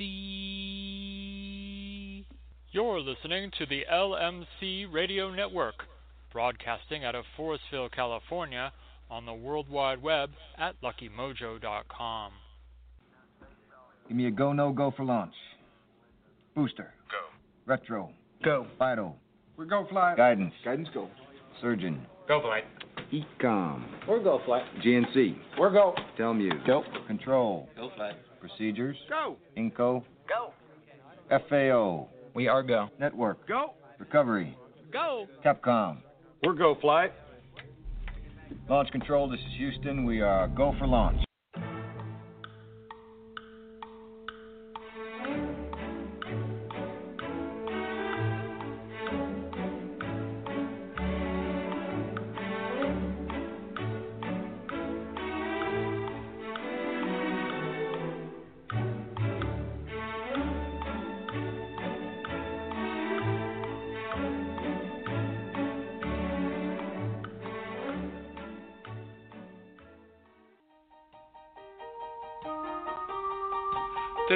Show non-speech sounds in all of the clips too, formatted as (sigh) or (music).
LMC. You're listening to the LMC Radio Network, broadcasting out of Forestville, California, on the World Wide Web at luckymojo.com. Give me a go, no go for launch. Booster. Go. Retro. Go. Vital. We go fly. Guidance. Guidance go. Surgeon. Go flight. EECOM. We're go flight. GNC. We're go. Telmuse. Go. Control. Go flight. Procedures. Go. Inco. Go. FAO. We are go. Network. Go. Recovery. Go. Capcom. We're go flight. Launch control, this is Houston. We are go for launch.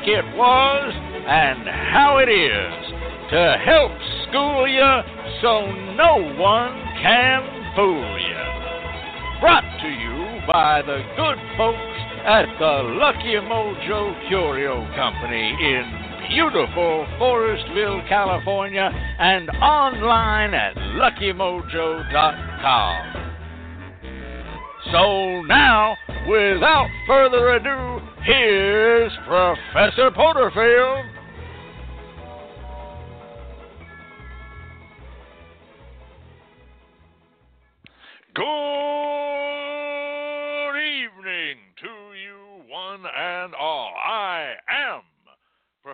Like it was and how it is, to help school you so no one can fool you. Brought to you by the good folks at the Lucky Mojo Curio Company in beautiful Forestville, California, and online at luckymojo.com. So now, without further ado, here's Professor Porterfield. Good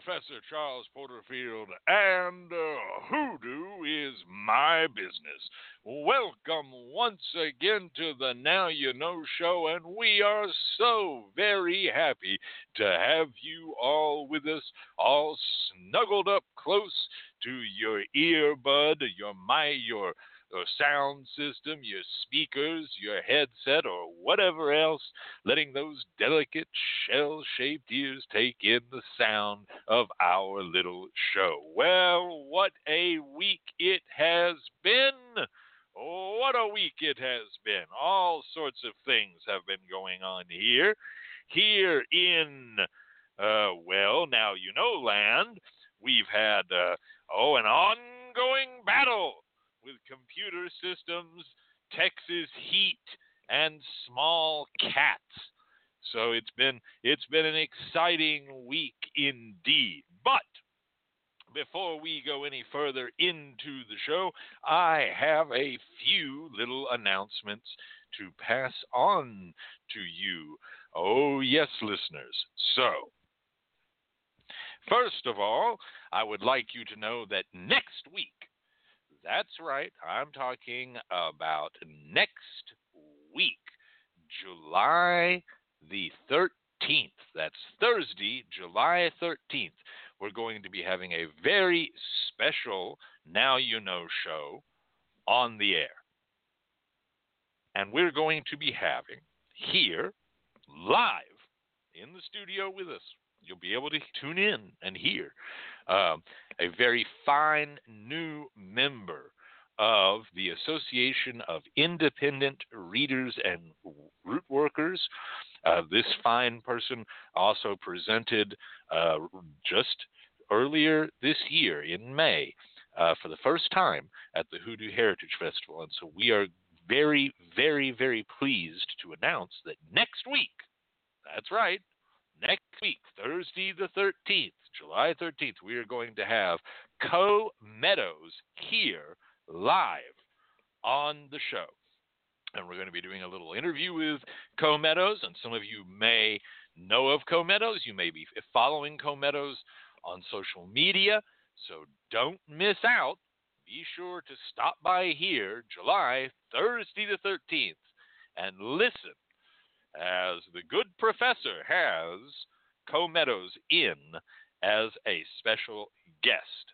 Professor Charles Porterfield, and uh, hoodoo is my business. Welcome once again to the Now You Know show, and we are so very happy to have you all with us, all snuggled up close to your earbud, your my your or sound system, your speakers, your headset, or whatever else, letting those delicate shell shaped ears take in the sound of our little show. Well, what a week it has been! What a week it has been. All sorts of things have been going on here. Here in, uh, well, now you know land, we've had, uh, oh, an ongoing battle with computer systems, Texas heat, and small cats. So it's been it's been an exciting week indeed. But before we go any further into the show, I have a few little announcements to pass on to you. Oh, yes, listeners. So, first of all, I would like you to know that next week, that's right. I'm talking about next week, July the 13th. That's Thursday, July 13th. We're going to be having a very special Now You Know show on the air. And we're going to be having here live in the studio with us. You'll be able to tune in and hear um, a very fine new member of the Association of Independent Readers and Root Workers. Uh, this fine person also presented uh, just earlier this year in May uh, for the first time at the Hoodoo Heritage Festival. And so we are very, very, very pleased to announce that next week, that's right, next week, Thursday the 13th, July 13th, we are going to have Co Meadows here live on the show. And we're going to be doing a little interview with Co Meadows, and some of you may know of Co Meadows. You may be following Co Meadows on social media, so don't miss out. Be sure to stop by here July, Thursday the 13th, and listen as the good professor has Co Meadows in as a special guest.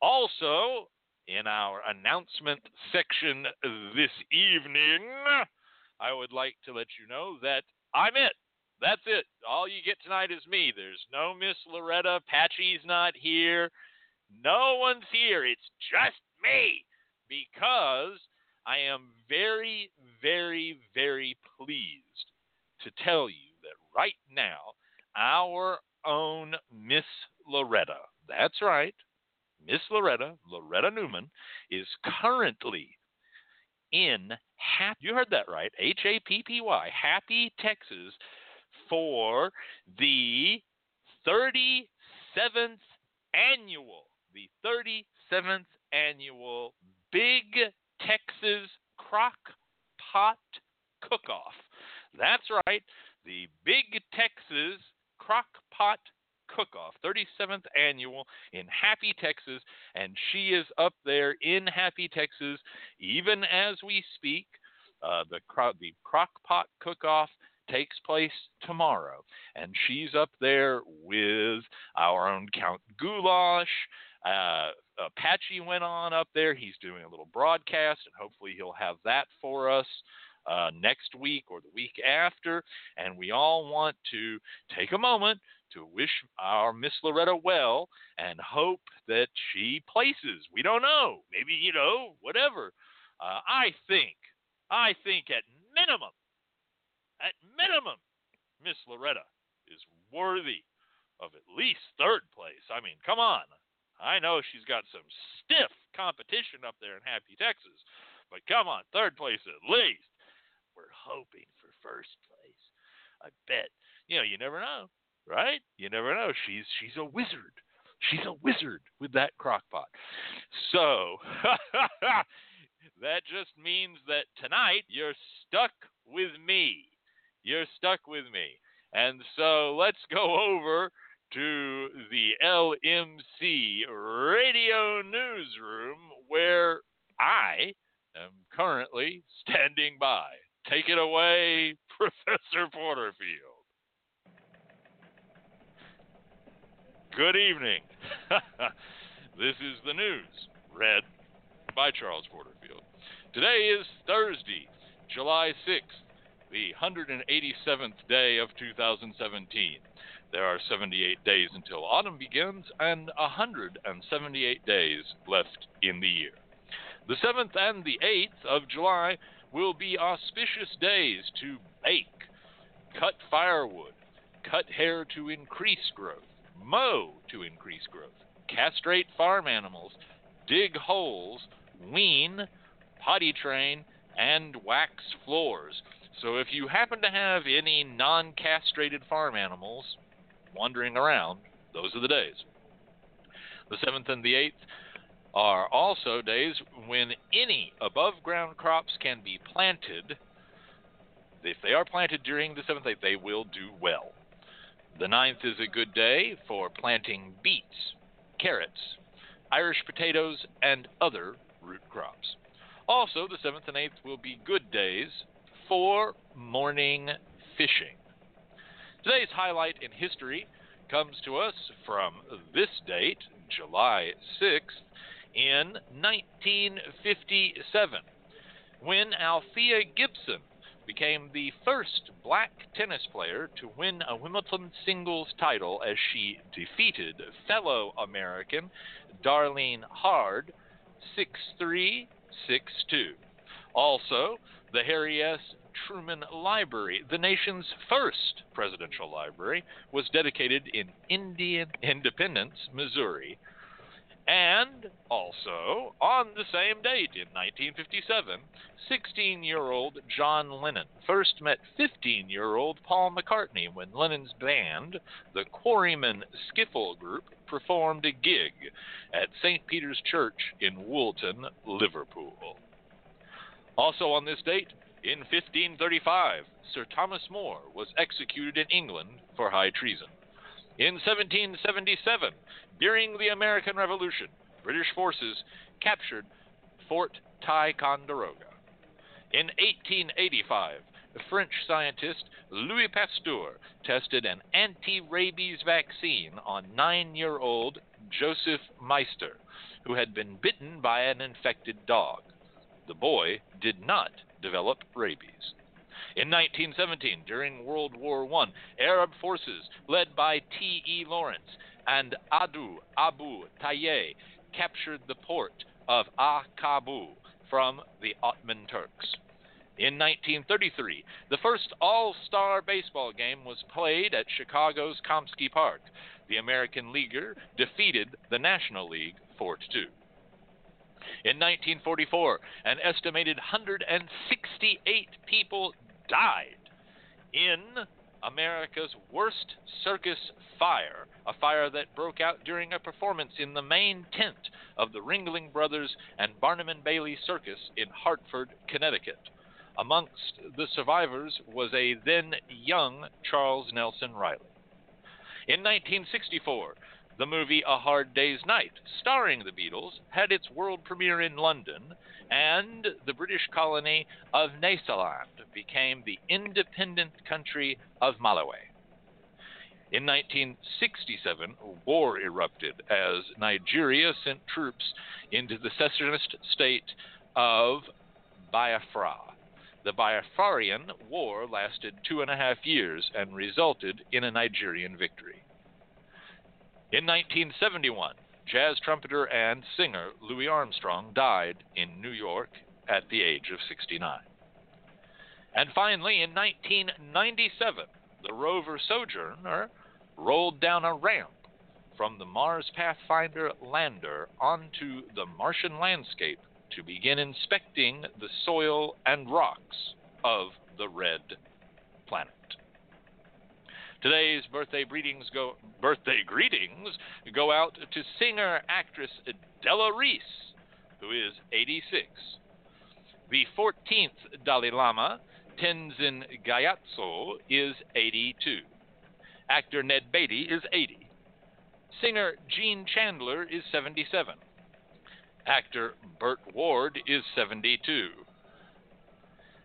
Also, in our announcement section this evening, I would like to let you know that I'm it. That's it. All you get tonight is me. There's no Miss Loretta. Patchy's not here. No one's here. It's just me because I am very, very, very pleased to tell you that right now, our own Miss Loretta, that's right, Miss Loretta, Loretta Newman, is currently in Happy, you heard that right, H A P P Y, Happy, Texas, for the 37th annual, the 37th annual Big Texas Crock Pot Cook Off. That's right, the Big Texas Crock Pot Cook Off, 37th annual in Happy, Texas, and she is up there in Happy, Texas, even as we speak. Uh, the, the Crock Pot Cook Off takes place tomorrow, and she's up there with our own Count Goulash. Uh, Apache went on up there. He's doing a little broadcast, and hopefully he'll have that for us uh, next week or the week after. And we all want to take a moment to wish our Miss Loretta well and hope that she places. We don't know. Maybe, you know, whatever. Uh, I think, I think at minimum, at minimum, Miss Loretta is worthy of at least third place. I mean, come on. I know she's got some stiff competition up there in Happy, Texas, but come on, third place at least. Hoping for first place. I bet. You know, you never know right? You never know. She's she's a wizard. She's a wizard with that crockpot. So (laughs) that just means that tonight you're stuck with me. You're stuck with me. And so let's go over to the LMC radio newsroom where I am currently standing by. Take it away, (laughs) Professor Porterfield. Good evening. (laughs) this is the news, read by Charles Porterfield. Today is Thursday, July 6th, the 187th day of 2017. There are 78 days until autumn begins and 178 days left in the year. The 7th and the 8th of July will be auspicious days to bake, cut firewood, cut hair to increase growth mow to increase growth, castrate farm animals, dig holes, wean, potty train, and wax floors. So if you happen to have any non castrated farm animals wandering around, those are the days. The 7th and the 8th are also days when any above ground crops can be planted. If they are planted during the 7th, day, they will do well. The ninth is a good day for planting beets, carrots, Irish potatoes, and other root crops. Also, the 7th and 8th will be good days for morning fishing. Today's highlight in history comes to us from this date, July 6th, in 1957, when Althea Gibson became the first black tennis player to win a Wimbledon singles title as she defeated fellow American Darlene Hard 6 3 6 2. Also, the Harry S. Truman Library, the nation's first presidential library, was dedicated in Indian Independence, Missouri. And also, on the same date in 1957, 16 year old John Lennon first met 15 year old Paul McCartney when Lennon's band, the Quarrymen Skiffle Group, performed a gig at St. Peter's Church in Woolton, Liverpool. Also on this date, in 1535, Sir Thomas More was executed in England for high treason. In 1777, during the American Revolution, British forces captured Fort Ticonderoga. In 1885, the French scientist Louis Pasteur tested an anti rabies vaccine on nine year old Joseph Meister, who had been bitten by an infected dog. The boy did not develop rabies. In 1917, during World War I, Arab forces led by T.E. Lawrence and Auda Abu Tayi captured the port of Aqaba from the Ottoman Turks. In 1933, the first All Star baseball game was played at Chicago's Comiskey Park. The American Leaguer defeated the National League 4 2. In 1944, an estimated 168 people died in America's worst circus fire, a fire that broke out during a performance in the main tent of the Ringling Brothers and Barnum and Bailey Circus in Hartford, Connecticut. Amongst the survivors was a then young Charles Nelson Reilly. In 1964, the movie A Hard Day's Night, starring the Beatles, had its world premiere in London, and the British colony of Nyasaland became the independent country of Malawi. In 1967, war erupted as Nigeria sent troops into the secessionist state of Biafra. The Biafrarian War lasted two and a half years and resulted in a Nigerian victory. In 1971, jazz trumpeter and singer Louis Armstrong died in New York at the age of 69. And finally, in 1997, the rover Sojourner rolled down a ramp from the Mars Pathfinder lander onto the Martian landscape to begin inspecting the soil and rocks of the red planet. Today's birthday greetings go birthday greetings go out to singer actress Della Reese, who is 86. The 14th Dalai Lama, Tenzin Gyatso, is 82. Actor Ned Beatty is 80. Singer Gene Chandler is 77. Actor Burt Ward is 72.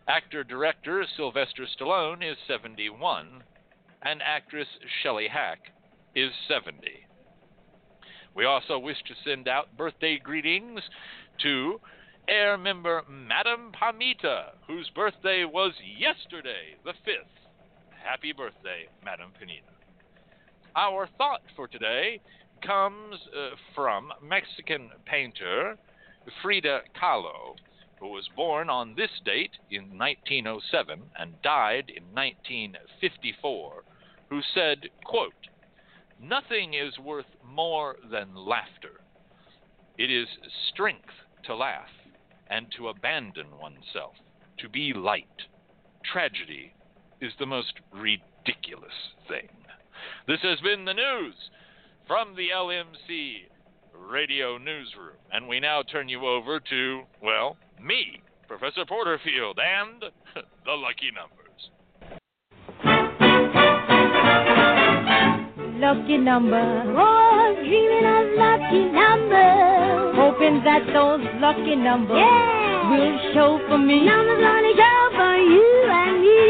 Actor director Sylvester Stallone is 71 and actress Shelley Hack is 70. We also wish to send out birthday greetings to AIRR member Madam Pamita, whose birthday was yesterday, the 5th. Happy birthday, Madam Pamita. Our thought for today comes uh, from Mexican painter Frida Kahlo, who was born on this date in 1907 and died in 1954 who said, quote, Nothing is worth more than laughter. It is strength to laugh and to abandon oneself, to be light. Tragedy is the most ridiculous thing. This has been the news from the LMC Radio Newsroom, and we now turn you over to, well, me, Professor Porterfield, and (laughs) the lucky number. lucky number. Oh, dreaming of lucky numbers. Hoping that those lucky numbers yeah. will show for me. Numbers only show for you and me.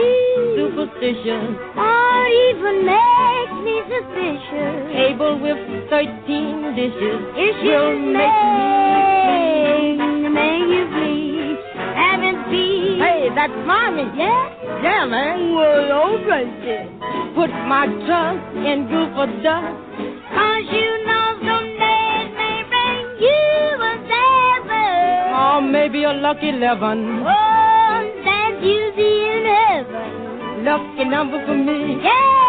Superstitious. Or even makes me suspicious. Table with 13 dishes. Issues will make me. Make you bleed. Having peace. Hey, That's mommy. Yeah? Yeah, man. Well, all right then. Put my trust in Goofer Dust. Cause you know someday it may bring you a seven. Or maybe a lucky eleven. Oh, that you see in heaven. Lucky number for me. Yeah.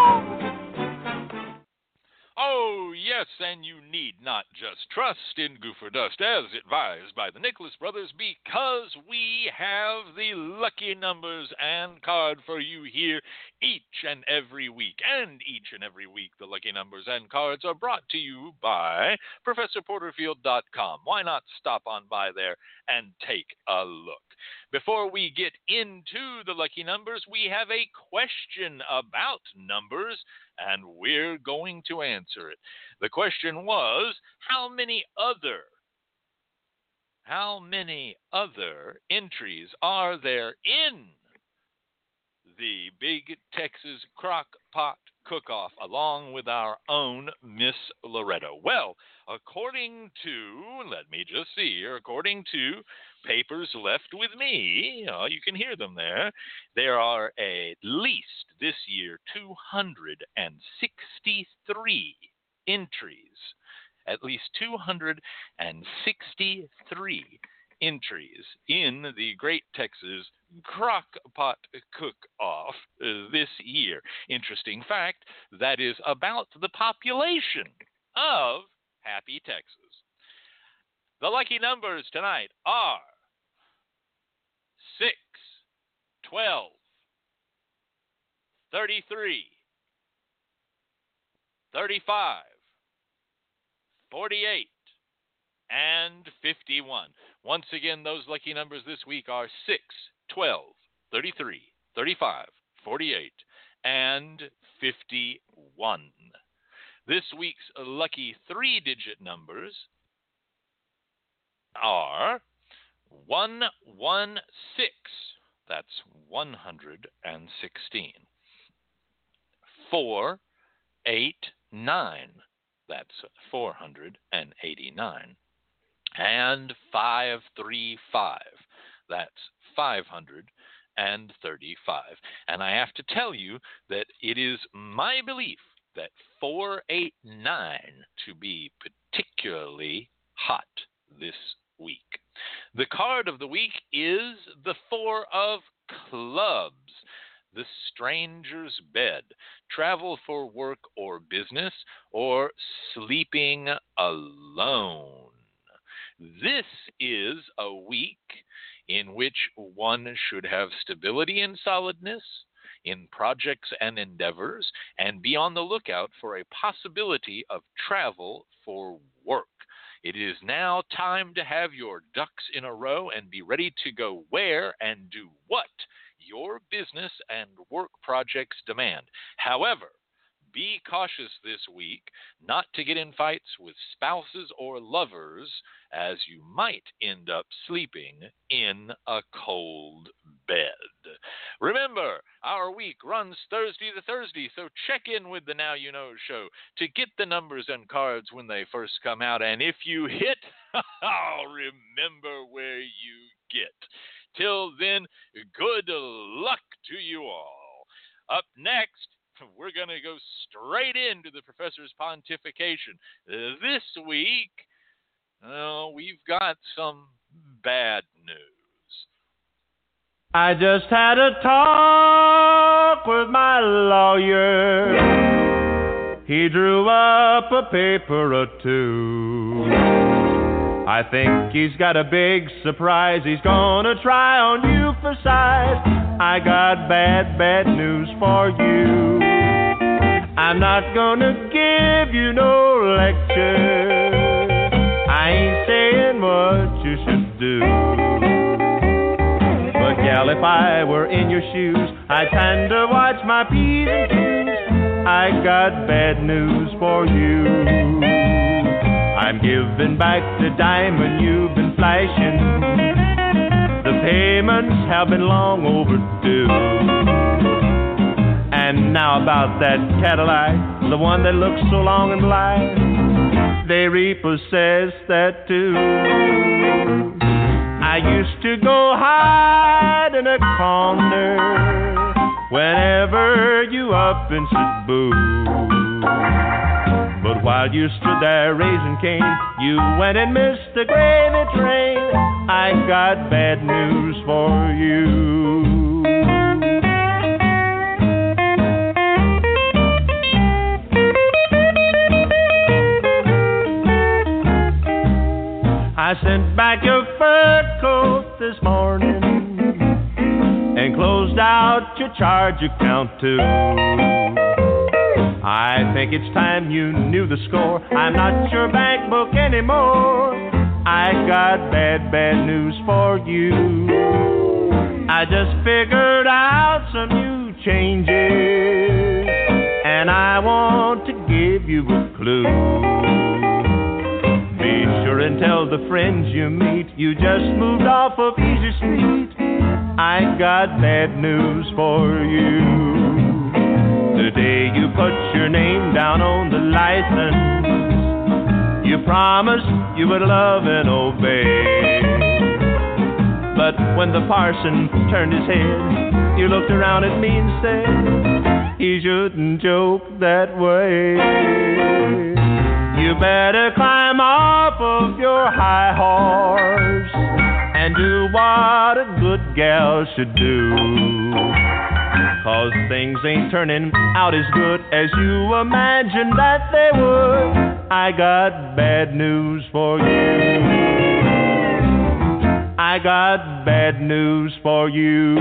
Yes, and you need not just trust in Goofer Dust as advised by the Nicholas Brothers because we have the lucky numbers and card for you here each and every week. And each and every week, the lucky numbers and cards are brought to you by ProfessorPorterfield.com. Why not stop on by there and take a look? Before we get into the lucky numbers, we have a question about numbers, and we're going to answer it. The question was how many other how many other entries are there in the Big Texas Crock Pot Cook Off along with our own Miss Loretta? Well, according to, let me just see here, according to papers left with me, you, you can hear them there, there are at least this year 263 entries. At least 263 entries in the Great Texas Crock Pot Cook Off this year. Interesting fact that is about the population of Happy Texas. The lucky numbers tonight are 6, 12, 33, 35, 48, and 51. Once again, those lucky numbers this week are 6, 12, 33, 35, 48, and 51. This week's lucky three digit numbers are 116. That's 116. 4, 8, 9. That's 489. And 535. That's 535. And I have to tell you that it is my belief that 489 to be particularly hot this week. The card of the week is the Four of Clubs, the stranger's bed, travel for work or business, or sleeping alone. This is a week in which one should have stability and solidness in projects and endeavors, and be on the lookout for a possibility of travel for work. It is now time to have your ducks in a row and be ready to go where and do what your business and work projects demand. However, be cautious this week not to get in fights with spouses or lovers, as you might end up sleeping in a cold bed. Remember, our week runs Thursday to Thursday, so check in with the Now You Know show to get the numbers and cards when they first come out. And if you hit, (laughs) I'll remember where you get. Till then, good luck to you all. Up next, we're going to go straight into the professor's pontification. This week, uh, we've got some bad news. I just had a talk with my lawyer. He drew up a paper or two. I think he's got a big surprise. He's gonna try on you for size. I got bad, bad news for you. I'm not gonna give you no lecture. I ain't saying what you should do. But, gal, if I were in your shoes, I'd to watch my P's and Q's. I got bad news for you. I'm giving back the diamond you've been flashing. The payments have been long overdue. And now about that Cadillac, the one that looks so long and black, they repossessed that too. I used to go hide in a corner whenever you up boo. But while you stood there raising cane, you went and missed the gravy train. I got bad news for you. I sent back your fur coat this morning and closed out your charge account too. I think it's time you knew the score. I'm not your bank book anymore. I got bad, bad news for you. I just figured out some new changes, and I want to give you a clue. Be sure and tell the friends you meet you just moved off of Easy Street. I got bad news for you. The day you put your name down on the license, you promised you would love and obey. But when the parson turned his head, you looked around at me and said, he shouldn't joke that way. You better climb off of your high horse and do what a good gal should do. Cause things ain't turning out as good as you imagined that they would. I got bad news for you. I got bad news for you.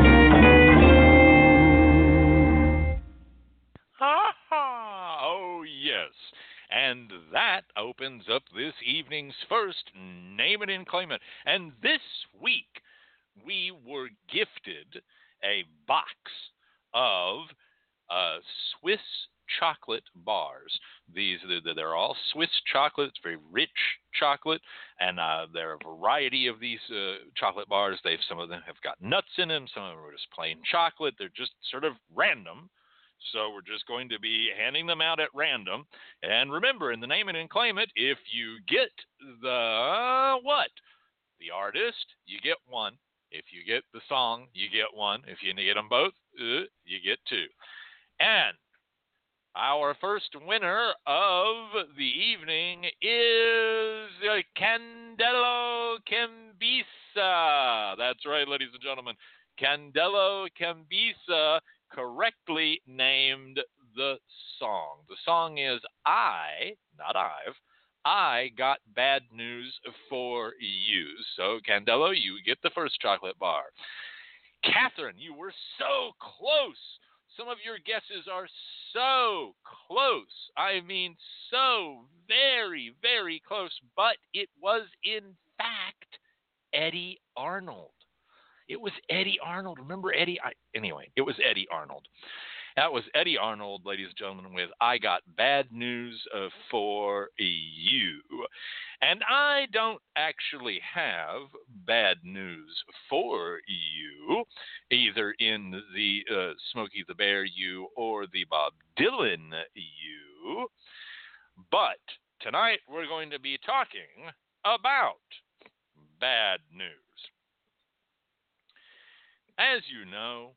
Ha ha! Oh, yes. And that opens up this evening's first Name It and Claim It. And this week, we were gifted a box of uh, Swiss chocolate bars. These they're- all Swiss chocolate. It's very rich chocolate, and uh, there are a variety of these uh, chocolate bars. They've some of them have got nuts in them. Some of them are just plain chocolate. They're just sort of random. So we're just going to be handing them out at random. And remember, in the name it and claim it, if you get the what? The artist, you get one. If you get the song, you get one. If you get them both, uh, you get two. And our first winner of the evening is uh, Candelo Cambisa. That's right, ladies and gentlemen. Candelo Cambisa correctly named the song. The song is I, not I've, I got bad news for you. So, Candelo, you get the first chocolate bar. Catherine, you were so close. Some of your guesses are so close. I mean, so very, very close. But it was, in fact, Eddy Arnold. It was Eddy Arnold. Remember Eddy? I, anyway, it was Eddy Arnold. That was Eddy Arnold, ladies and gentlemen, with I Got Bad News uh, for You. And I don't actually have bad news for you, either in the uh, Smokey the Bear you or the Bob Dylan you. But tonight we're going to be talking about bad news. As you know,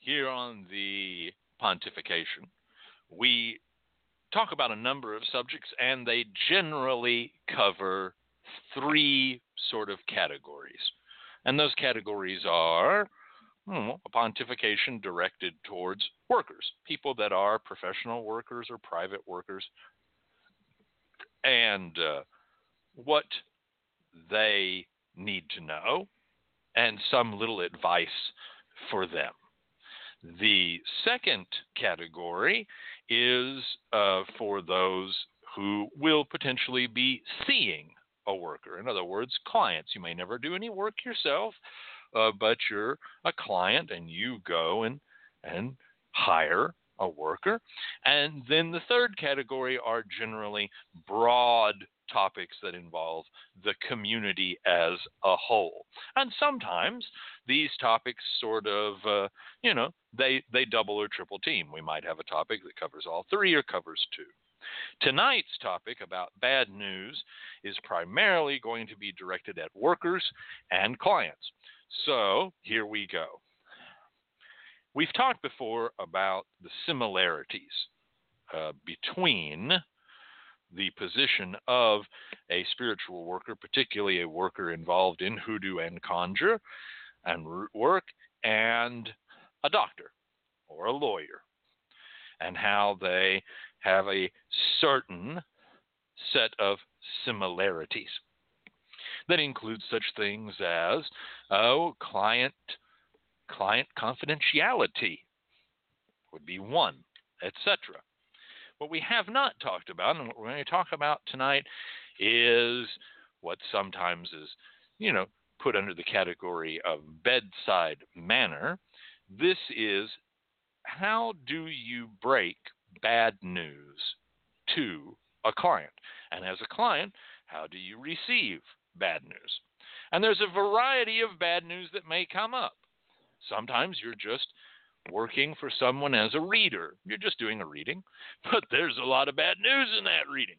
here on the Pontification, we talk about a number of subjects, and they generally cover three sort of categories. And those categories are hmm, a pontification directed towards workers, people that are professional workers or private workers, and uh, what they need to know, and some little advice for them. The second category is uh, for those who will potentially be seeing a worker. In other words, clients. You may never do any work yourself, uh, but you're a client and you go and and hire a worker. And then the third category are generally broad topics that involve the community as a whole. And sometimes these topics sort of, uh, you know, they, they double or triple team. We might have a topic that covers all three or covers two. Tonight's topic about bad news is primarily going to be directed at workers and clients. So here we go. We've talked before about the similarities uh, between the position of a spiritual worker, particularly a worker involved in hoodoo and conjure and root work, and a doctor or a lawyer, and how they have a certain set of similarities. That includes such things as oh, client client confidentiality would be one, etc. What we have not talked about, and what we're going to talk about tonight, is what sometimes is, you know, put under the category of bedside manner. This is how do you break bad news to a client? And as a client, how do you receive bad news? And there's a variety of bad news that may come up. Sometimes you're just working for someone as a reader. You're just doing a reading, (laughs) but there's a lot of bad news in that reading.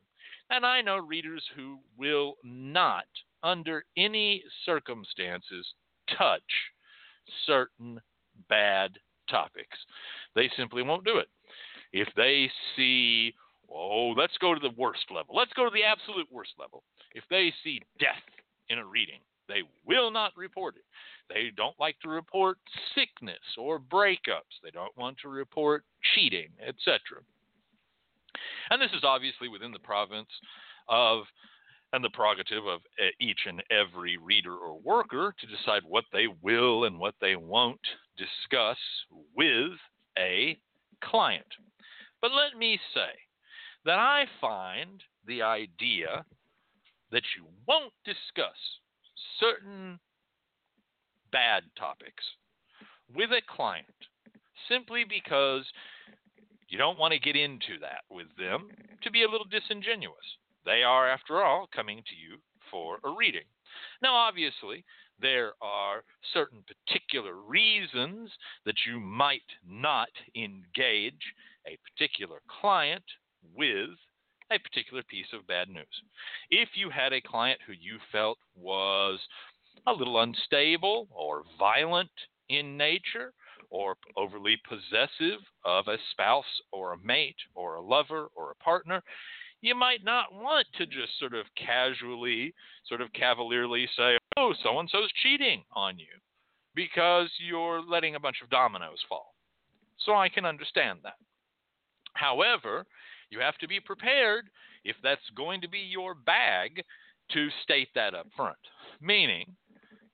And I know readers who will not, under any circumstances, touch certain bad topics. They simply won't do it. If they see, oh, let's go to the worst level, let's go to the absolute worst level. If they see death in a reading, they will not report it. They don't like to report sickness or breakups. They don't want to report cheating, etc. And this is obviously within the province of and the prerogative of eh, each and every reader or worker to decide what they will and what they won't discuss with a client. But let me say that I find the idea that you won't discuss certain bad topics with a client simply because you don't want to get into that with them to be a little disingenuous. They are, after all, coming to you for a reading. Now, obviously, there are certain particular reasons that you might not engage a particular client with a particular piece of bad news. If you had a client who you felt was a little unstable or violent in nature or overly possessive of a spouse or a mate or a lover or a partner, you might not want to just sort of casually, sort of cavalierly say, oh, so and so's cheating on you because you're letting a bunch of dominoes fall. So I can understand that. However, you have to be prepared if that's going to be your bag to state that up front. Meaning,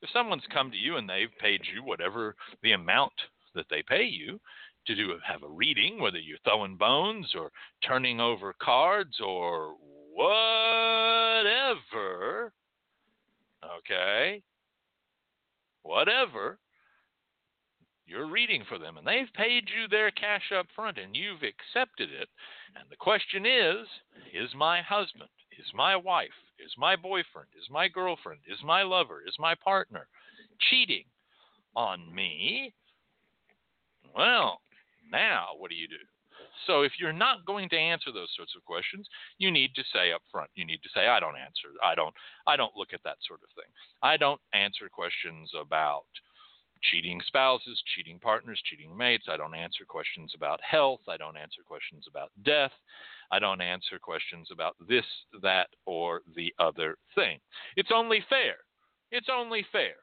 if someone's come to you and they've paid you whatever the amount that they pay you to do have a reading, whether you're throwing bones or turning over cards or whatever, okay, whatever, you're reading for them and they've paid you their cash up front and you've accepted it. And the question is is my husband, is my wife, is my boyfriend, is my girlfriend, is my lover, is my partner cheating on me? Well, now what do you do? So if you're not going to answer those sorts of questions, you need to say up front. You need to say, I don't answer. I don't I don't look at that sort of thing. I don't answer questions about cheating spouses, cheating partners, cheating mates. I don't answer questions about health. I don't answer questions about death. I don't answer questions about this, that, or the other thing. It's only fair. It's only fair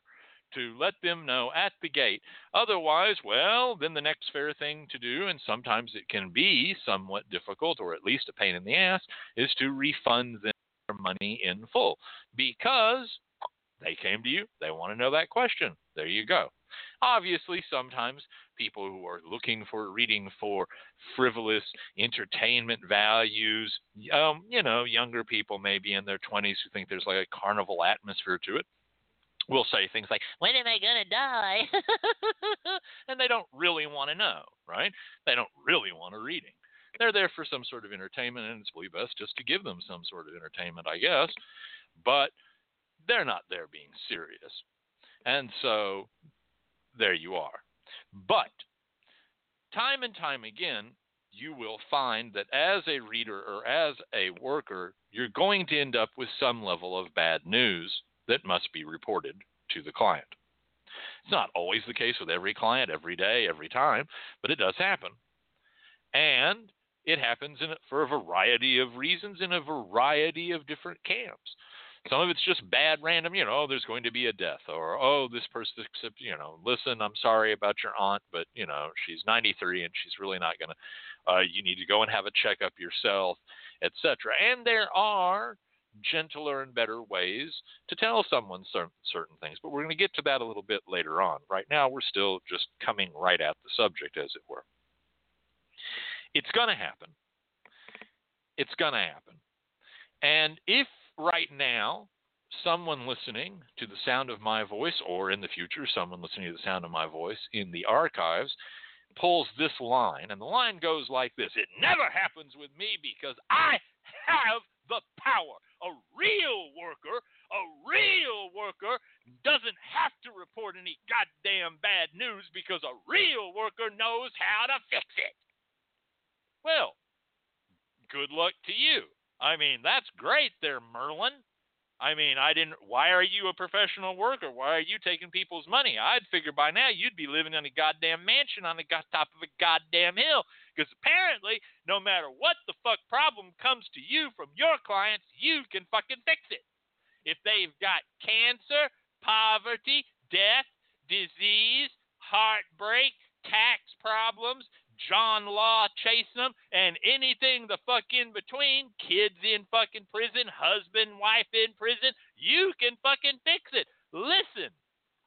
to let them know at the gate. Otherwise, well, then the next fair thing to do, and sometimes it can be somewhat difficult or at least a pain in the ass, is to refund them their money in full because they came to you, they want to know that question. There you go. Obviously, sometimes people who are looking for reading for frivolous entertainment values, um, you know, younger people maybe in their 20s who think there's like a carnival atmosphere to it, will say things like, When am I going to die? (laughs) and they don't really want to know, right? They don't really want a reading. They're there for some sort of entertainment, and it's probably best just to give them some sort of entertainment, I guess. But they're not there being serious. And so there you are. But time and time again, you will find that as a reader or as a worker, you're going to end up with some level of bad news that must be reported to the client. It's not always the case with every client, every day, every time, but it does happen. And it happens in, for a variety of reasons in a variety of different camps. Some of it's just bad random, you know, there's going to be a death, or oh, this person, you know, listen, I'm sorry about your aunt, but you know, she's 93 and she's really not going to. Uh, you need to go and have a checkup yourself, etc. And there are gentler and better ways to tell someone certain, certain things, but we're going to get to that a little bit later on. Right now, we're still just coming right at the subject, as it were. It's going to happen. It's going to happen. And if right now someone listening to the sound of my voice, or in the future, someone listening to the sound of my voice in the archives, pulls this line, and the line goes like this It never happens with me because I have the power. A real worker, a real worker doesn't have to report any goddamn bad news because a real worker knows how to fix it. Well, good luck to you. I mean, that's great there, Merlin. I mean, I didn't. Why are you a professional worker? Why are you taking people's money? I'd figure by now you'd be living in a goddamn mansion on the top of a goddamn hill. Because apparently, no matter what the fuck problem comes to you from your clients, you can fucking fix it. If they've got cancer, poverty, death, disease, heartbreak, tax problems, John Law chasing them, and anything the fuck in between, kids in fucking prison, husband, wife in prison, you can fucking fix it. Listen,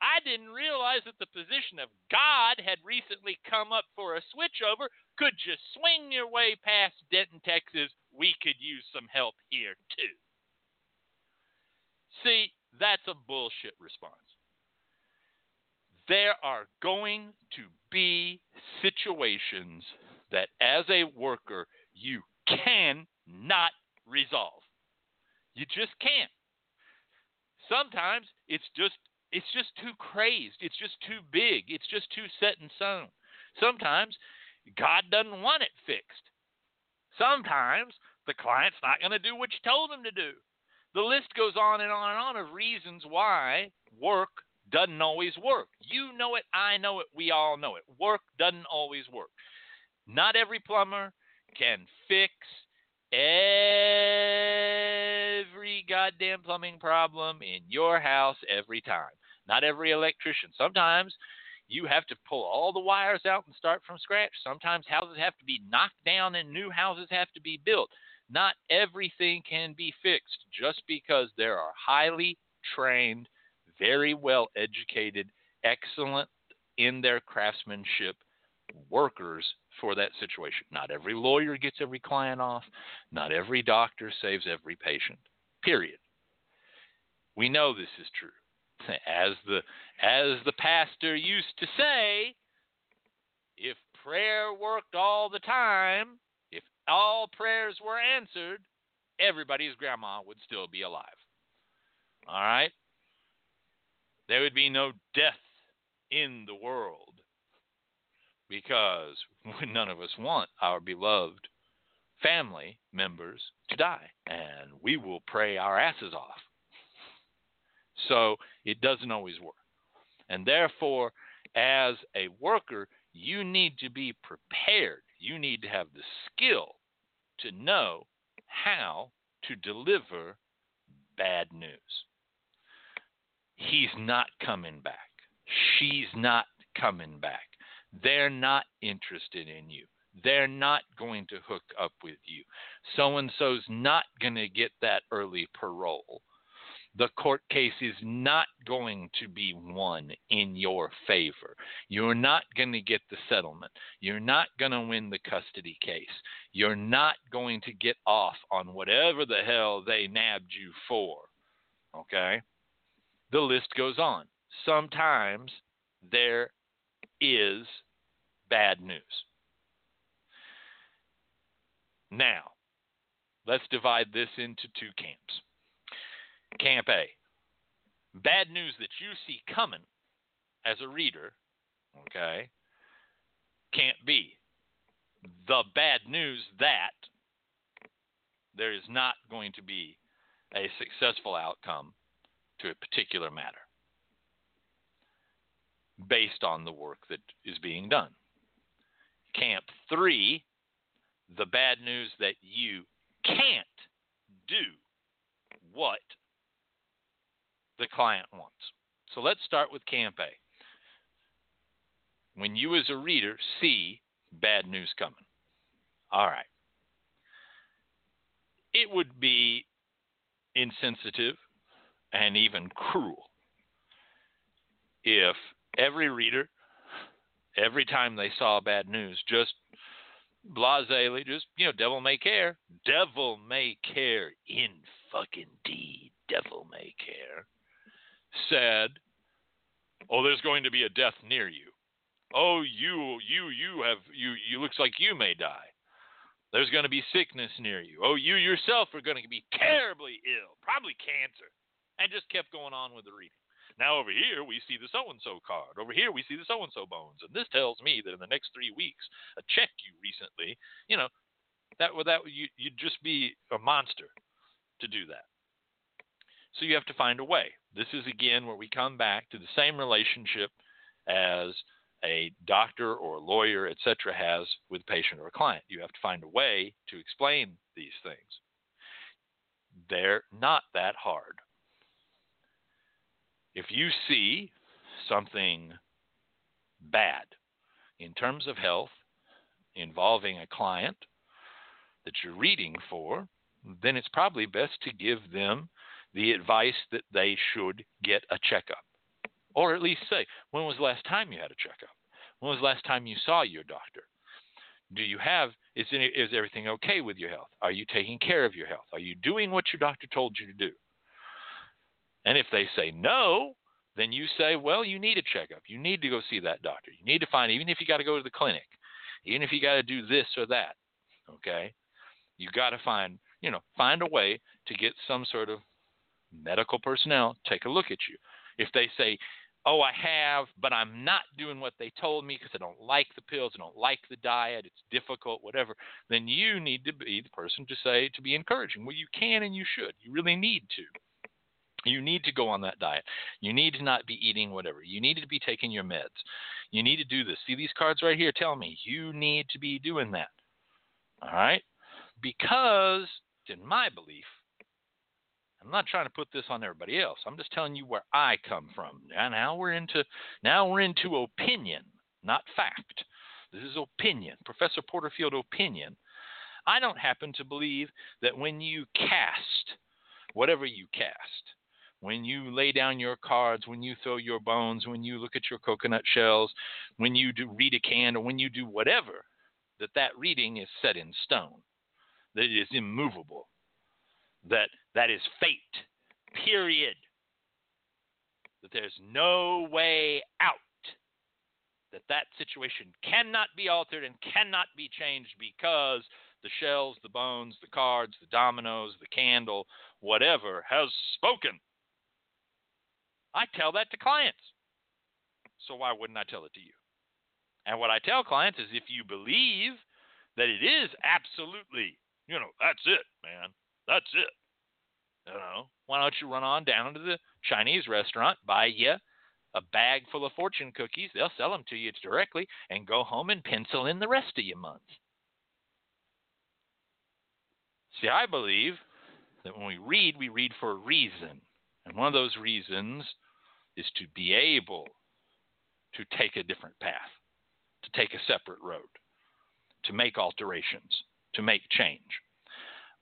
I didn't realize that the position of God had recently come up for a switchover. Could you swing your way past Denton, Texas? We could use some help here too. See, that's a bullshit response. There are going to be situations that as a worker you cannot resolve. You just can't. Sometimes it's just it's just too crazed. It's just too big. It's just too set in stone. Sometimes God doesn't want it fixed. Sometimes the client's not going to do what you told them to do. The list goes on and on and on of reasons why work doesn't always work. You know it, I know it, we all know it. Work doesn't always work. Not every plumber can fix every goddamn plumbing problem in your house every time. Not every electrician. Sometimes you have to pull all the wires out and start from scratch. Sometimes houses have to be knocked down and new houses have to be built. Not everything can be fixed just because there are highly trained very well educated, excellent in their craftsmanship workers for that situation. Not every lawyer gets every client off, not every doctor saves every patient. Period. We know this is true. (laughs) As the as the pastor used to say, if prayer worked all the time, if all prayers were answered, everybody's grandma would still be alive. All right? There be no death in the world because (laughs) none of us want our beloved family members to die, and we will pray our asses off. So it doesn't always work. And therefore, as a worker, you need to be prepared. You need to have the skill to know how to deliver bad news. He's not coming back. She's not coming back. They're not interested in you. They're not going to hook up with you. So and so's not going to get that early parole. The court case is not going to be won in your favor. You're not going to get the settlement. You're not going to win the custody case. You're not going to get off on whatever the hell they nabbed you for. Okay? The list goes on. Sometimes there is bad news. Now, let's divide this into two camps. Camp A bad news that you see coming as a reader, okay? Camp B the bad news that there is not going to be a successful outcome to a particular matter based on the work that is being done. Camp three, the bad news that you can't do what the client wants. So let's start with Camp A. When you, as a reader, see bad news coming, all right, it would be insensitive and even cruel if every reader, every time they saw bad news, just blasely, just, you know, devil may care. Devil may care in fucking deed. Devil may care. Said, oh, there's going to be a death near you. Oh, you, you, you have, you, you looks like you may die. There's going to be sickness near you. Oh, you yourself are going to be terribly ill, probably cancer. And just kept going on with the reading. Now over here we see the so and so card. Over here we see the so and so bones, and this tells me that in the next three weeks, a check you recently, you know, that would that you you'd just be a monster to do that. So you have to find a way. This is again where we come back to the same relationship as a doctor or a lawyer, etc., has with a patient or a client. You have to find a way to explain these things. They're not that hard if you see something bad in terms of health involving a client that you're reading for, then it's probably best to give them the advice that they should get a checkup. Or at least say, when was the last time you had a checkup? When was the last time you saw your doctor? Do you have, is, any, is everything okay with your health? Are you taking care of your health? Are you doing what your doctor told you to do? And if they say no, then you say, well, you need a checkup. You need to go see that doctor. You need to find, even if you got to go to the clinic, even if you got to do this or that, okay, you got to find, you know, find a way to get some sort of medical personnel take a look at you. If they say, oh, I have, but I'm not doing what they told me because I don't like the pills, I don't like the diet, it's difficult, whatever, then you need to be the person to say, to be encouraging. Well, you can and you should. You really need to. You need to go on that diet. You need to not be eating whatever. You need to be taking your meds. You need to do this. See these cards right here tell me you need to be doing that. All right? Because, in my belief, I'm not trying to put this on everybody else. I'm just telling you where I come from. Now we're into now we're into opinion, not fact. This is opinion, Professor Porterfield opinion. I don't happen to believe that when you cast whatever you cast, when you lay down your cards, when you throw your bones, when you look at your coconut shells, when you do read a can, or when you do whatever, that that reading is set in stone, that it is immovable, that that is fate, period, that there's no way out, that that situation cannot be altered and cannot be changed because the shells, the bones, the cards, the dominoes, the candle, whatever has spoken. I tell that to clients. So why wouldn't I tell it to you? And what I tell clients is if you believe that it is absolutely, you know, that's it, man. That's it. You know, why don't you run on down to the Chinese restaurant, buy you a bag full of fortune cookies, they'll sell them to you directly, and go home and pencil in the rest of your month. See, I believe that when we read, we read for a reason. And one of those reasons is to be able to take a different path, to take a separate road, to make alterations, to make change.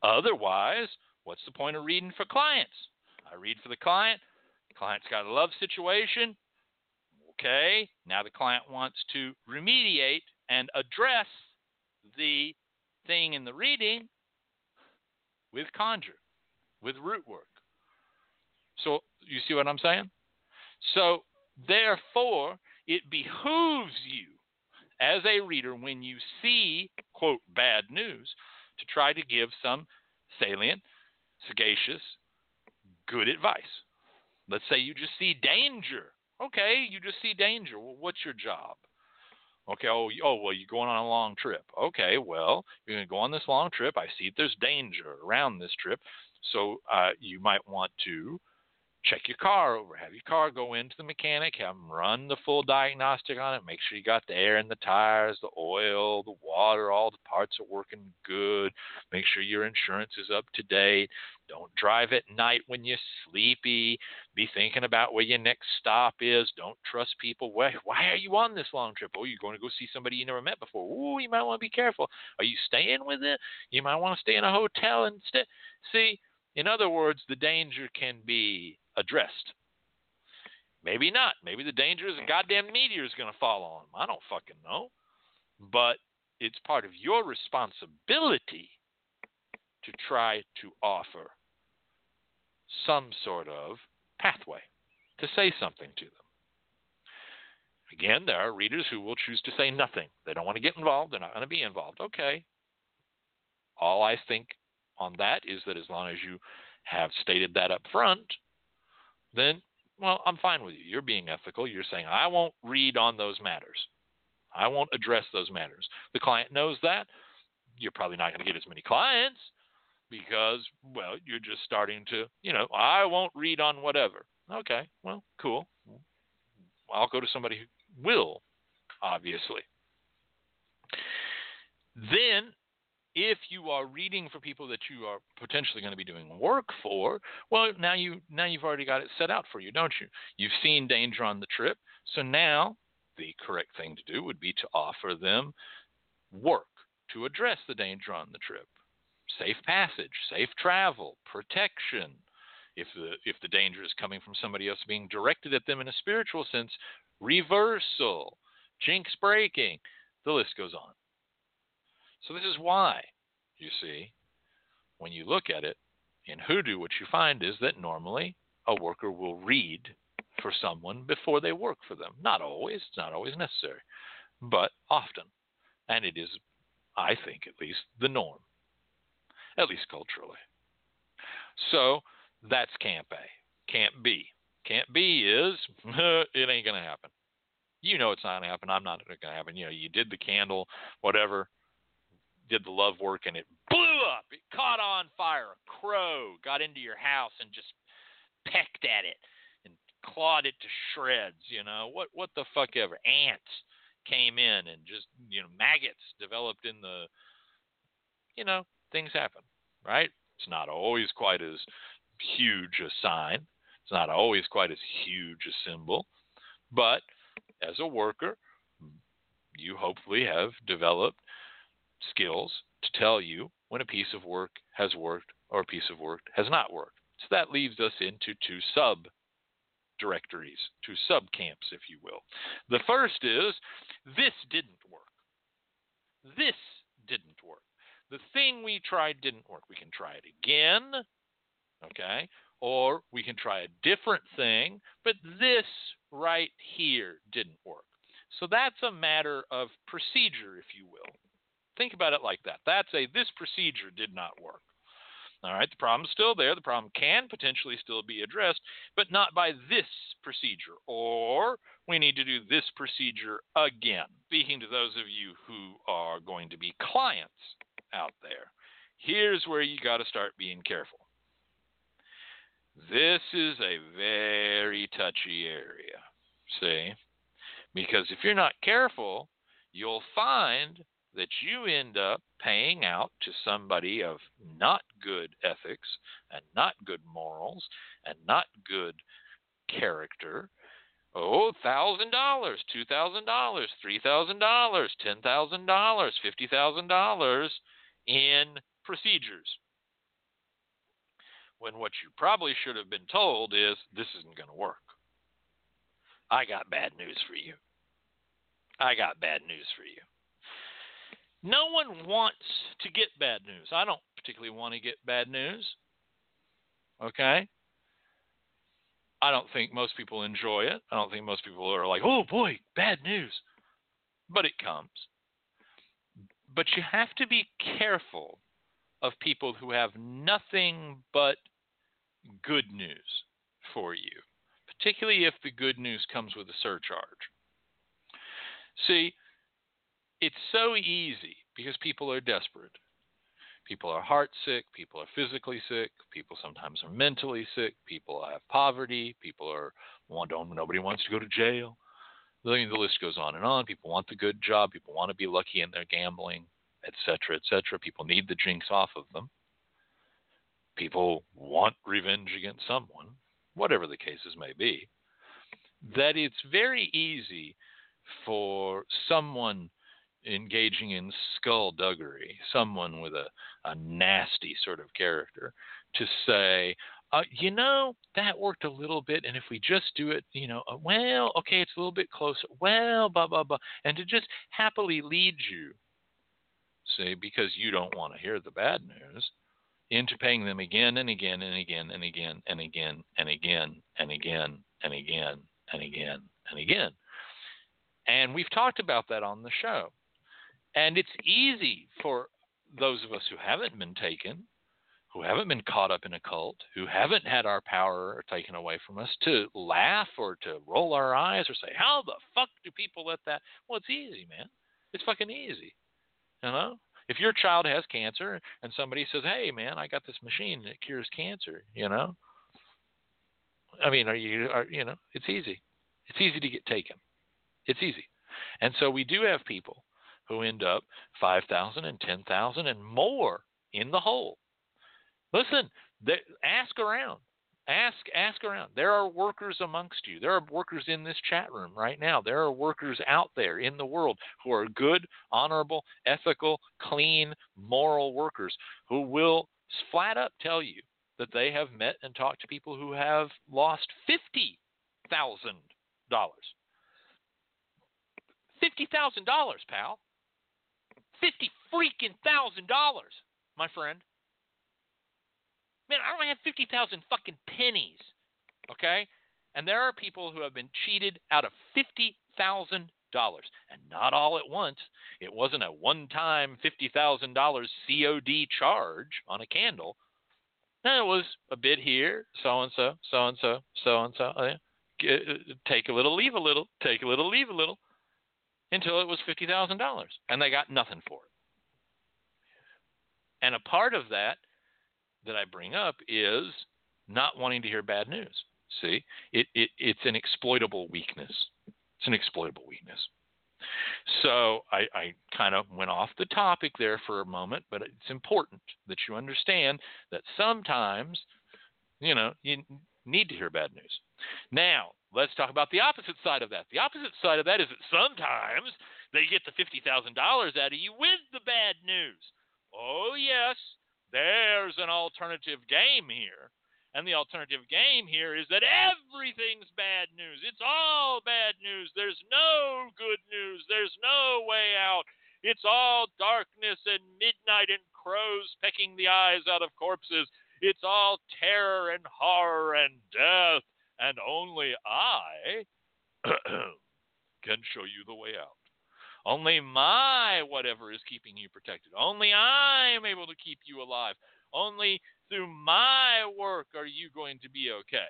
Otherwise, what's the point of reading for clients? I read for the client. The client's got a love situation. Okay, now the client wants to remediate and address the thing in the reading with conjure, with root work. So, you see what I'm saying? So, therefore, it behooves you as a reader when you see, quote, bad news, to try to give some salient, sagacious, good advice. Let's say you just see danger. Okay, you just see danger. Well, what's your job? Okay, oh, oh, well, you're going on a long trip. Okay, well, you're going to go on this long trip. I see there's danger around this trip, so uh, you might want to check your car over. Have your car go into the mechanic, have them run the full diagnostic on it. Make sure you got the air in the tires, the oil, the water, all the parts are working good. Make sure your insurance is up to date. Don't drive at night when you're sleepy. Be thinking about where your next stop is. Don't trust people. Why, why are you on this long trip? Oh, you're going to go see somebody you never met before. Ooh, you might want to be careful. Are you staying with it? You might want to stay in a hotel instead. See, in other words, the danger can be addressed. Maybe not. Maybe the danger is a goddamn meteor is going to fall on them. I don't fucking know. But it's part of your responsibility to try to offer some sort of pathway to say something to them. Again, there are readers who will choose to say nothing. They don't want to get involved. They're not going to be involved. Okay. All I think on that is that as long as you have stated that up front, then, well, I'm fine with you. You're being ethical. You're saying, I won't read on those matters. I won't address those matters. The client knows that. You're probably not going to get as many clients because, well, you're just starting to, you know, I won't read on whatever. Okay, well, cool. I'll go to somebody who will, obviously. Then if you are reading for people that you are potentially going to be doing work for, well, now you now you've already got it set out for you, don't you? You've seen danger on the trip, so now the correct thing to do would be to offer them work to address the danger on the trip, safe passage, safe travel, protection. If the if the danger is coming from somebody else being directed at them in a spiritual sense, reversal, jinx breaking, the list goes on. So this is why, you see, when you look at it in hoodoo, what you find is that normally a worker will read for someone before they work for them. Not always, it's not always necessary, but often. And it is, I think at least, the norm, at least culturally. So that's Camp A. Camp B. Camp B is (laughs) it ain't going to happen. You know it's not going to happen. I'm not going to happen. You know, you did the candle, whatever did the love work and it blew up. It caught on fire. A crow got into your house and just pecked at it and clawed it to shreds. You know what? What the fuck ever? Ants came in and just you know maggots developed in the. You know things happen, right? It's not always quite as huge a sign. It's not always quite as huge a symbol, but as a worker, you hopefully have developed skills to tell you when a piece of work has worked or a piece of work has not worked. So that leaves us into two sub directories, two sub camps, if you will. The first is this didn't work. This didn't work. The thing we tried didn't work. We can try it again, okay? Or we can try a different thing, but this right here didn't work. So that's a matter of procedure, if you will. Think about it like that. That's a this procedure did not work. All right, the problem's still there. The problem can potentially still be addressed, but not by this procedure. Or we need to do this procedure again. Speaking to those of you who are going to be clients out there, here's where you got to start being careful. This is a very touchy area, see? Because if you're not careful, you'll find that you end up paying out to somebody of not good ethics and not good morals and not good character. Oh, thousand dollars, two thousand dollars, three thousand dollars, ten thousand dollars, fifty thousand dollars in procedures. When what you probably should have been told is this isn't going to work. I got bad news for you. I got bad news for you. No one wants to get bad news. I don't particularly want to get bad news. Okay? I don't think most people enjoy it. I don't think most people are like, oh boy, bad news. But it comes. But you have to be careful of people who have nothing but good news for you, particularly if the good news comes with a surcharge. See, it's so easy because people are desperate. People are heart sick. People are physically sick. People sometimes are mentally sick. People have poverty. People are don't nobody wants to go to jail. The, list goes on and on. People want the good job. People want to be lucky in their gambling, etc., etc. People need the jinx off of them. People want revenge against someone, whatever the cases may be. That it's very easy for someone engaging in skullduggery, someone with a, a nasty sort of character, to say, uh, you know, that worked a little bit, and if we just do it, you know, uh, well, okay, it's a little bit closer, well, blah, blah, blah, and to just happily lead you, say, because you don't want to hear the bad news, into paying them again and again and again and again and again and again and again and again and again and again. And we've talked about that on the show. And it's easy for those of us who haven't been taken, who haven't been caught up in a cult, who haven't had our power taken away from us, to laugh or to roll our eyes or say, How the fuck do people let that? Well, it's easy, man. It's fucking easy. You know? If your child has cancer and somebody says, Hey, man, I got this machine that cures cancer, you know? I mean, are you, are, you know, it's easy. It's easy to get taken. It's easy. And so we do have people who end up 5,000 and 10,000 and more in the hole. Listen, they, ask around. Ask ask around. There are workers amongst you. There are workers in this chat room right now. There are workers out there in the world who are good, honorable, ethical, clean, moral workers who will flat up tell you that they have met and talked to people who have lost fifty thousand dollars. Fifty thousand dollars, pal. Fifty freaking thousand dollars, my friend. Man, I don't have fifty thousand fucking pennies. Okay? And there are people who have been cheated out of fifty thousand dollars. And not all at once. It wasn't a one time fifty thousand dollars COD charge on a candle. No, it was a bit here, so and so, so and so, so and so. Uh, uh, take a little, leave a little, take a little, leave a little until it was $50,000 and they got nothing for it. And a part of that that I bring up is not wanting to hear bad news. See, it, it, it's an exploitable weakness. It's an exploitable weakness. So I, I kind of went off the topic there for a moment, but it's important that you understand that sometimes, you know, you need to hear bad news. Now, let's talk about the opposite side of that. The opposite side of that is that sometimes they get the $50,000 out of you with the bad news. Oh, yes, there's an alternative game here. And the alternative game here is that everything's bad news. It's all bad news. There's no good news. There's no way out. It's all darkness and midnight and crows pecking the eyes out of corpses. It's all terror and horror and death and only I (clears throat) can show you the way out. Only my whatever is keeping you protected. Only I am able to keep you alive. Only through my work are you going to be okay.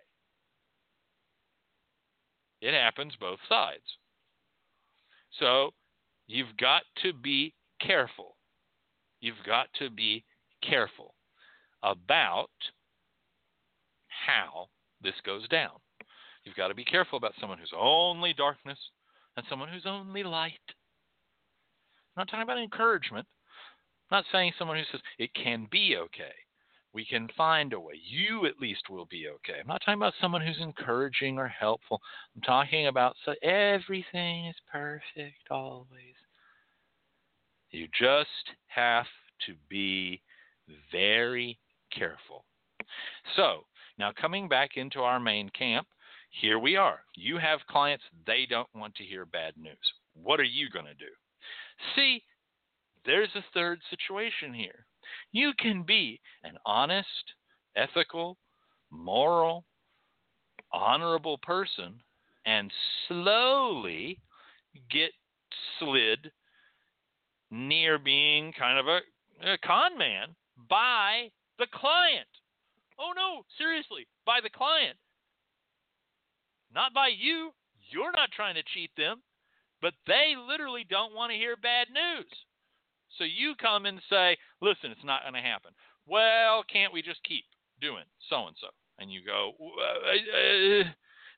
It happens both sides. So you've got to be careful. You've got to be careful about how this goes down. You've got to be careful about someone who's only darkness and someone who's only light. I'm not talking about encouragement. I'm not saying someone who says it can be okay. We can find a way. You at least will be okay. I'm not talking about someone who's encouraging or helpful. I'm talking about so everything is perfect always. You just have to be very careful. So, now, coming back into our main camp, here we are. You have clients, they don't want to hear bad news. What are you going to do? See, there's a third situation here. You can be an honest, ethical, moral, honorable person and slowly get slid near being kind of a, a con man by the client. Oh no, seriously, by the client. Not by you. You're not trying to cheat them. but they literally don't want to hear bad news. So you come and say, listen, it's not going to happen. Well, can't we just keep doing so and so? And you go, uh, uh,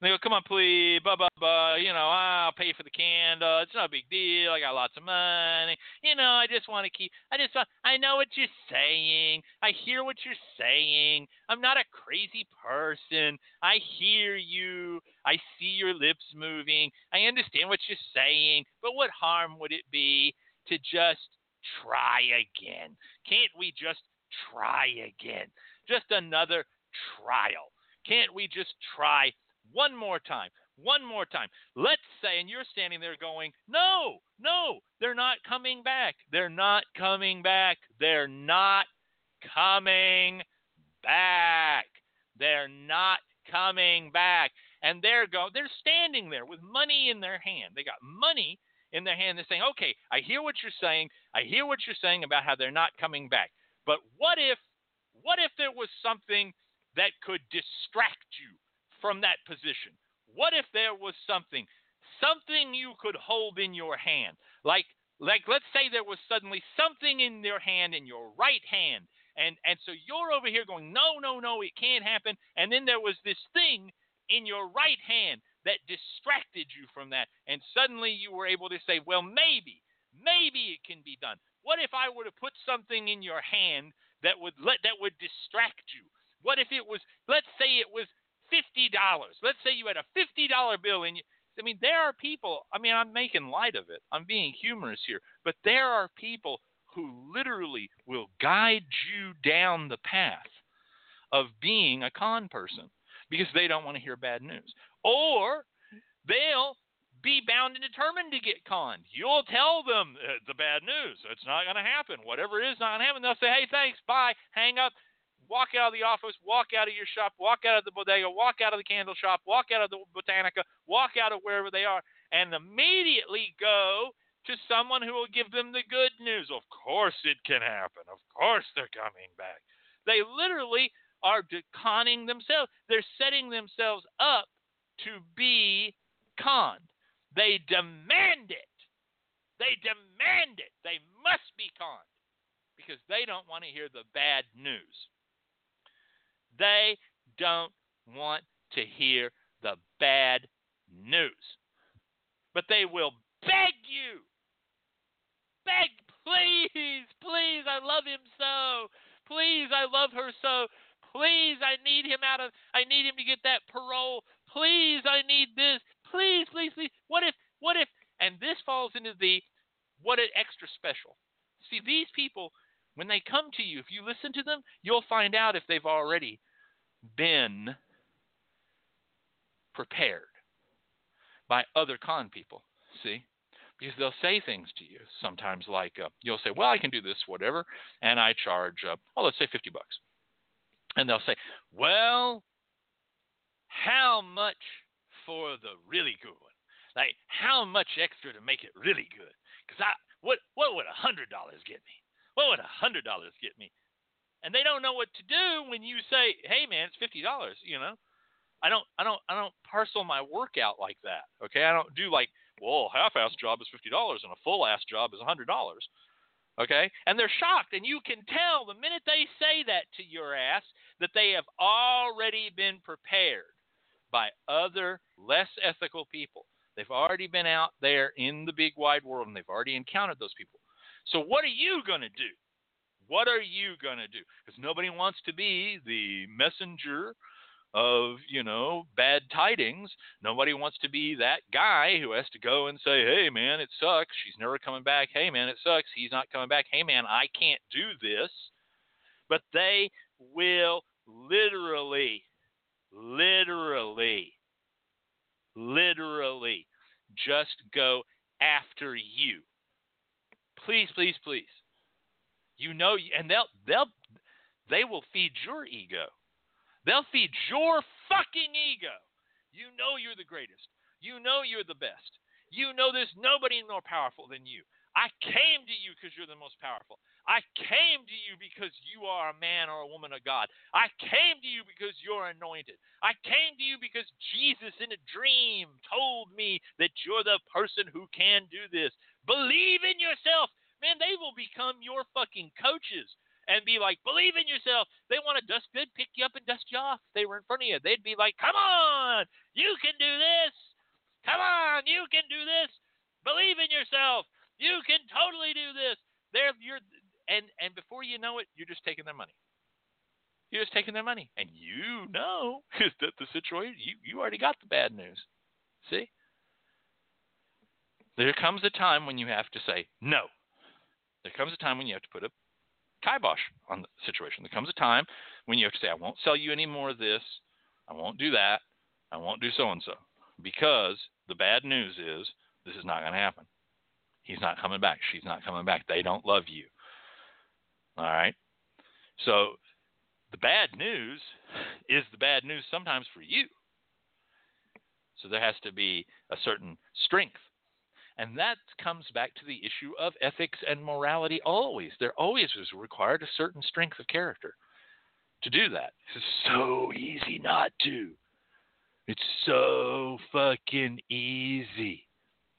they go, come on, please, blah, blah, blah. You know, I'll pay for the candle. It's not a big deal. I got lots of money. You know, I just want to keep, I just want, I know what you're saying. I hear what you're saying. I'm not a crazy person. I hear you. I see your lips moving. I understand what you're saying. But what harm would it be to just try again? Can't we just try again? Just another trial. Can't we just try one more time. One more time. Let's say, and you're standing there going, No, no, they're not coming back. They're not coming back. They're not coming back. They're not coming back. And they're go they're standing there with money in their hand. They got money in their hand. They're saying, Okay, I hear what you're saying. I hear what you're saying about how they're not coming back. But what if what if there was something that could distract you from that position? What if there was something, something you could hold in your hand? Like, like let's say there was suddenly something in your hand, in your right hand, and and so you're over here going, no, no, no, it can't happen. And then there was this thing in your right hand that distracted you from that, and suddenly you were able to say, well, maybe, maybe it can be done. What if I were to put something in your hand that would let that would distract you? What if it was, let's say it was fifty dollars. Let's say you had a fifty dollar bill and you, I mean, there are people. I mean, I'm making light of it. I'm being humorous here, but there are people who literally will guide you down the path of being a con person because they don't want to hear bad news, or they'll be bound and determined to get conned. You'll tell them uh, the bad news. It's not going to happen. Whatever it is not going to happen. They'll say, "Hey, thanks, bye," hang up walk out of the office, walk out of your shop, walk out of the bodega, walk out of the candle shop, walk out of the botanica, walk out of wherever they are, and immediately go to someone who will give them the good news. Of course it can happen. Of course they're coming back. They literally are conning themselves. They're setting themselves up to be conned. They demand it. They demand it. They must be conned because they don't want to hear the bad news. They don't want to hear the bad news. But they will beg you, beg, please, please, I love him so. Please, I love her so. Please, I need him out of, I need him to get that parole. Please, I need this. Please, please, please. What if, what if, and this falls into the, what an extra special. See, these people, when they come to you, if you listen to them, you'll find out if they've already been prepared by other con people. See? Because they'll say things to you sometimes like, uh, you'll say, well, I can do this, whatever, and I charge, uh, oh, let's say 50 bucks. And they'll say, well, how much for the really good one? Like, how much extra to make it really good? Because I, what, what would a hundred dollars get me? What would a hundred dollars get me? And they don't know what to do when you say, "Hey, man, it's fifty dollars." You know, I don't, I don't, I don't parcel my work out like that. Okay, I don't do like, well, half-ass job is fifty dollars and a full-ass job is a hundred dollars. Okay, and they're shocked, and you can tell the minute they say that to your ass that they have already been prepared by other less ethical people. They've already been out there in the big wide world, and they've already encountered those people. So what are you going to do? What are you going to do? Because nobody wants to be the messenger of, you know, bad tidings. Nobody wants to be that guy who has to go and say, hey, man, it sucks. She's never coming back. Hey, man, it sucks. He's not coming back. Hey, man, I can't do this. But they will literally, literally, literally just go after you. Please, please, please. You know, and they'll they'll they will feed your ego. They'll feed your fucking ego. You know you're the greatest. You know you're the best. You know there's nobody more powerful than you. I came to you because you're the most powerful. I came to you because you are a man or a woman of God. I came to you because you're anointed. I came to you because Jesus in a dream told me that you're the person who can do this. Believe in yourself. Man, they will become your fucking coaches and be like, believe in yourself. They want to dust good, pick you up and dust you off. If they were in front of you. They'd be like, come on, you can do this. Come on, you can do this. Believe in yourself. You can totally do this. They're you're and and before you know it, you're just taking their money. You're just taking their money, and you know is (laughs) that the situation you you already got the bad news. See, there comes a time when you have to say no. There comes a time when you have to put a kibosh on the situation. There comes a time when you have to say, I won't sell you any more of this. I won't do that. I won't do so and so. Because the bad news is this is not going to happen. He's not coming back. She's not coming back. They don't love you. All right. So the bad news is the bad news sometimes for you. So there has to be a certain strength. And that comes back to the issue of ethics and morality always. There always is required a certain strength of character to do that. It's so easy not to. It's so fucking easy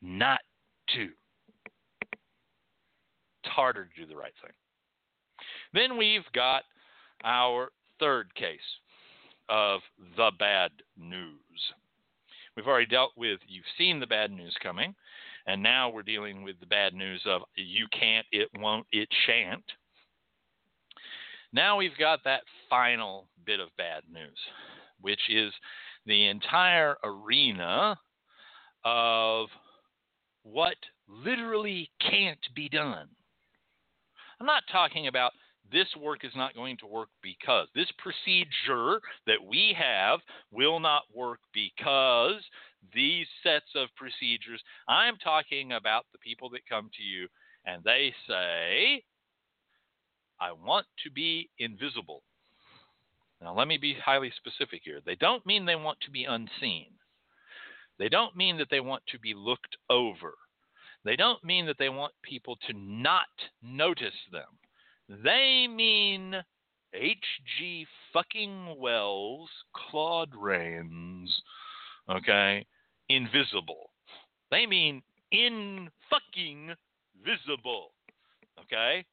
not to. It's harder to do the right thing. Then we've got our third case of the bad news. We've already dealt with you've seen the bad news coming, and now we're dealing with the bad news of you can't, it won't, it shan't. Now we've got that final bit of bad news, which is the entire arena of what literally can't be done. I'm not talking about this work is not going to work because this procedure that we have will not work because these sets of procedures. I'm talking about the people that come to you and they say, I want to be invisible. Now, let me be highly specific here. They don't mean they want to be unseen. They don't mean that they want to be looked over. They don't mean that they want people to not notice them. They mean H.G. fucking Wells, Claude Rains, okay, invisible. They mean in fucking visible, okay?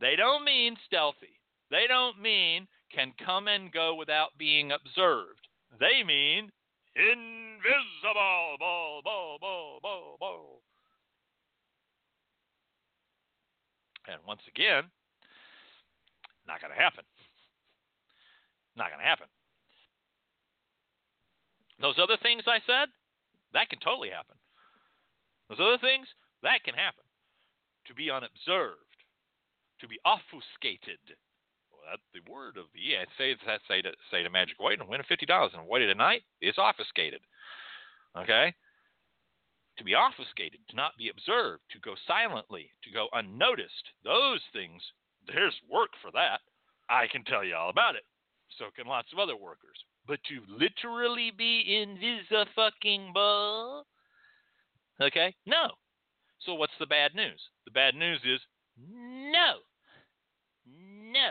They don't mean stealthy. They don't mean can come and go without being observed. They mean invisible. And once again, not going to happen. Not going to happen. Those other things I said, that can totally happen. Those other things, that can happen. To be unobserved, to be obfuscated. Well, that's the word of the yeah. Say that say to say to Magic White and win a fifty dollars and wait tonight is obfuscated. Okay, to be obfuscated, to not be observed, to go silently, to go unnoticed. Those things, there's work for that. I can tell you all about it. So can lots of other workers. But to literally be invisible, okay? No. So what's the bad news? The bad news is no. No.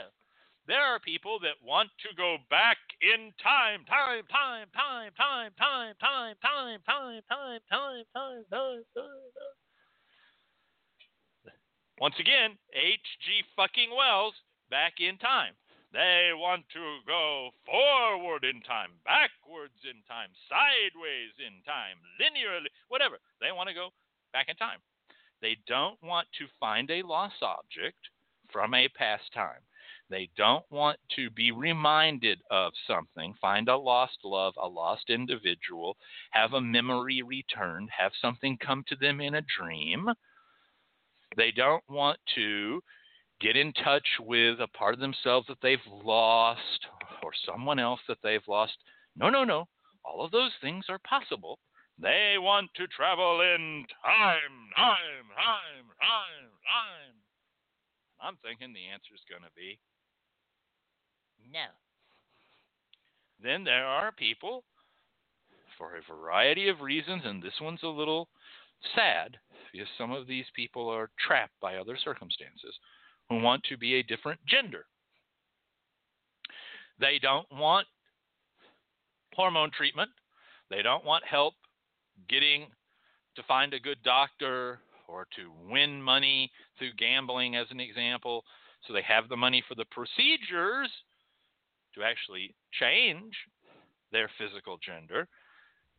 There are people that want to go back in time, time, time, time, time, time, time, time, time, time, time, time, time, time. Once again, H.G. fucking Wells, back in time. They want to go forward in time, backwards in time, sideways in time, linearly, whatever. They want to go back in time. They don't want to find a lost object from a past time. They don't want to be reminded of something, find a lost love, a lost individual, have a memory returned, have something come to them in a dream. They don't want to get in touch with a part of themselves that they've lost or someone else that they've lost. No, no, no. All of those things are possible. They want to travel in time, time, time, time, time. I'm thinking the answer is going to be no. Then there are people, for a variety of reasons, and this one's a little sad because some of these people are trapped by other circumstances, who want to be a different gender. They don't want hormone treatment. They don't want help getting to find a good doctor or to win money through gambling, as an example. So they have the money for the procedures to actually change their physical gender.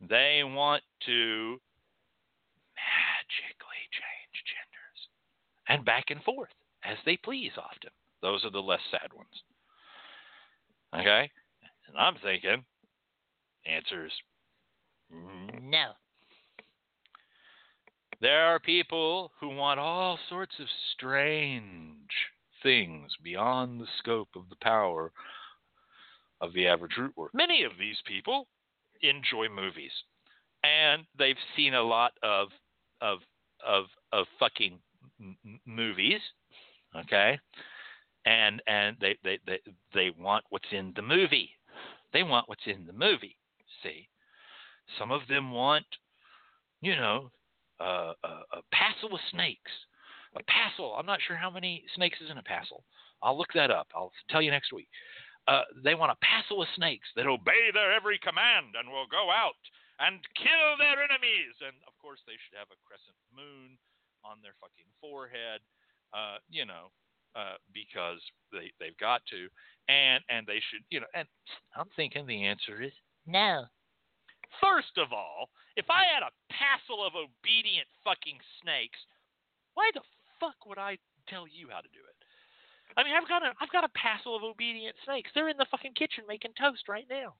They want to magically change genders and back and forth as they please often. Those are the less sad ones. Okay? And I'm thinking, answers no. There are people who want all sorts of strange things beyond the scope of the power of the average root work. Many of these people enjoy movies, and they've seen a lot of of of of fucking m- movies, okay, and and they, they they they want what's in the movie. They want what's in the movie. See, some of them want, you know, uh, a, a passel with snakes. A passel. I'm not sure how many snakes is in a passel. I'll look that up. I'll tell you next week. Uh, they want a passel of snakes that obey their every command and will go out and kill their enemies. And of course, they should have a crescent moon on their fucking forehead, uh, you know, uh, because they they've got to, and and they should, you know. And I'm thinking the answer is no. First of all, if I had a passel of obedient fucking snakes, why the fuck would I tell you how to do it? I mean, I've got a I've got a passel of obedient snakes. They're in the fucking kitchen making toast right now.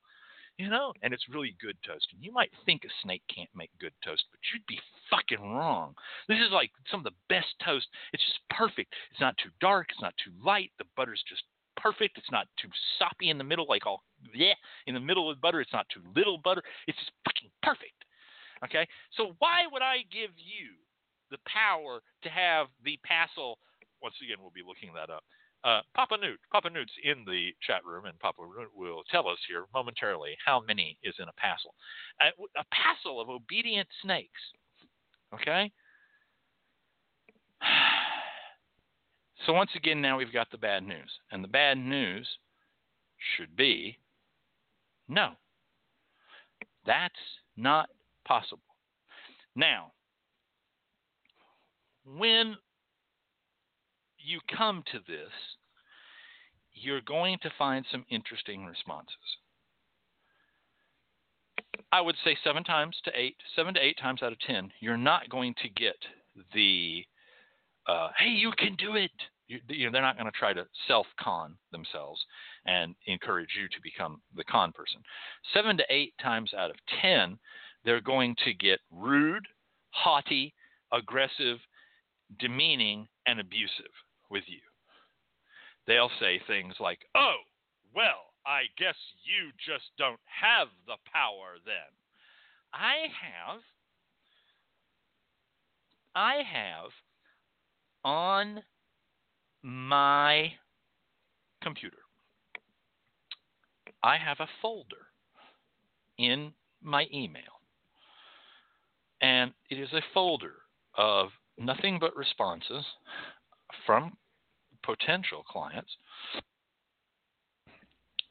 You know, and it's really good toast. And you might think a snake can't make good toast, but you'd be fucking wrong. This is like some of the best toast. It's just perfect. It's not too dark. It's not too light. The butter's just perfect. It's not too soppy in the middle, like all yeah in the middle of butter. It's not too little butter. It's just fucking perfect. Okay, so why would I give you the power to have the passel? Once again, we'll be looking that up. Uh, Papa Newt, Papa Newt's in the chat room, and Papa Newt will tell us here momentarily how many is in a passel. A, a passel of obedient snakes. Okay. (sighs) So once again, now we've got the bad news, and the bad news should be no. That's not possible. Now, when you come to this, you're going to find some interesting responses. I would say seven times to eight, seven to eight times out of ten, you're not going to get the, uh, hey, you can do it. You, you know, they're not going to try to self con themselves and encourage you to become the con person. Seven to eight times out of ten, they're going to get rude, haughty, aggressive, demeaning, and abusive with you. They'll say things like, oh, well, I guess you just don't have the power then. I have, I have on my computer, I have a folder in my email. And it is a folder of nothing but responses from potential clients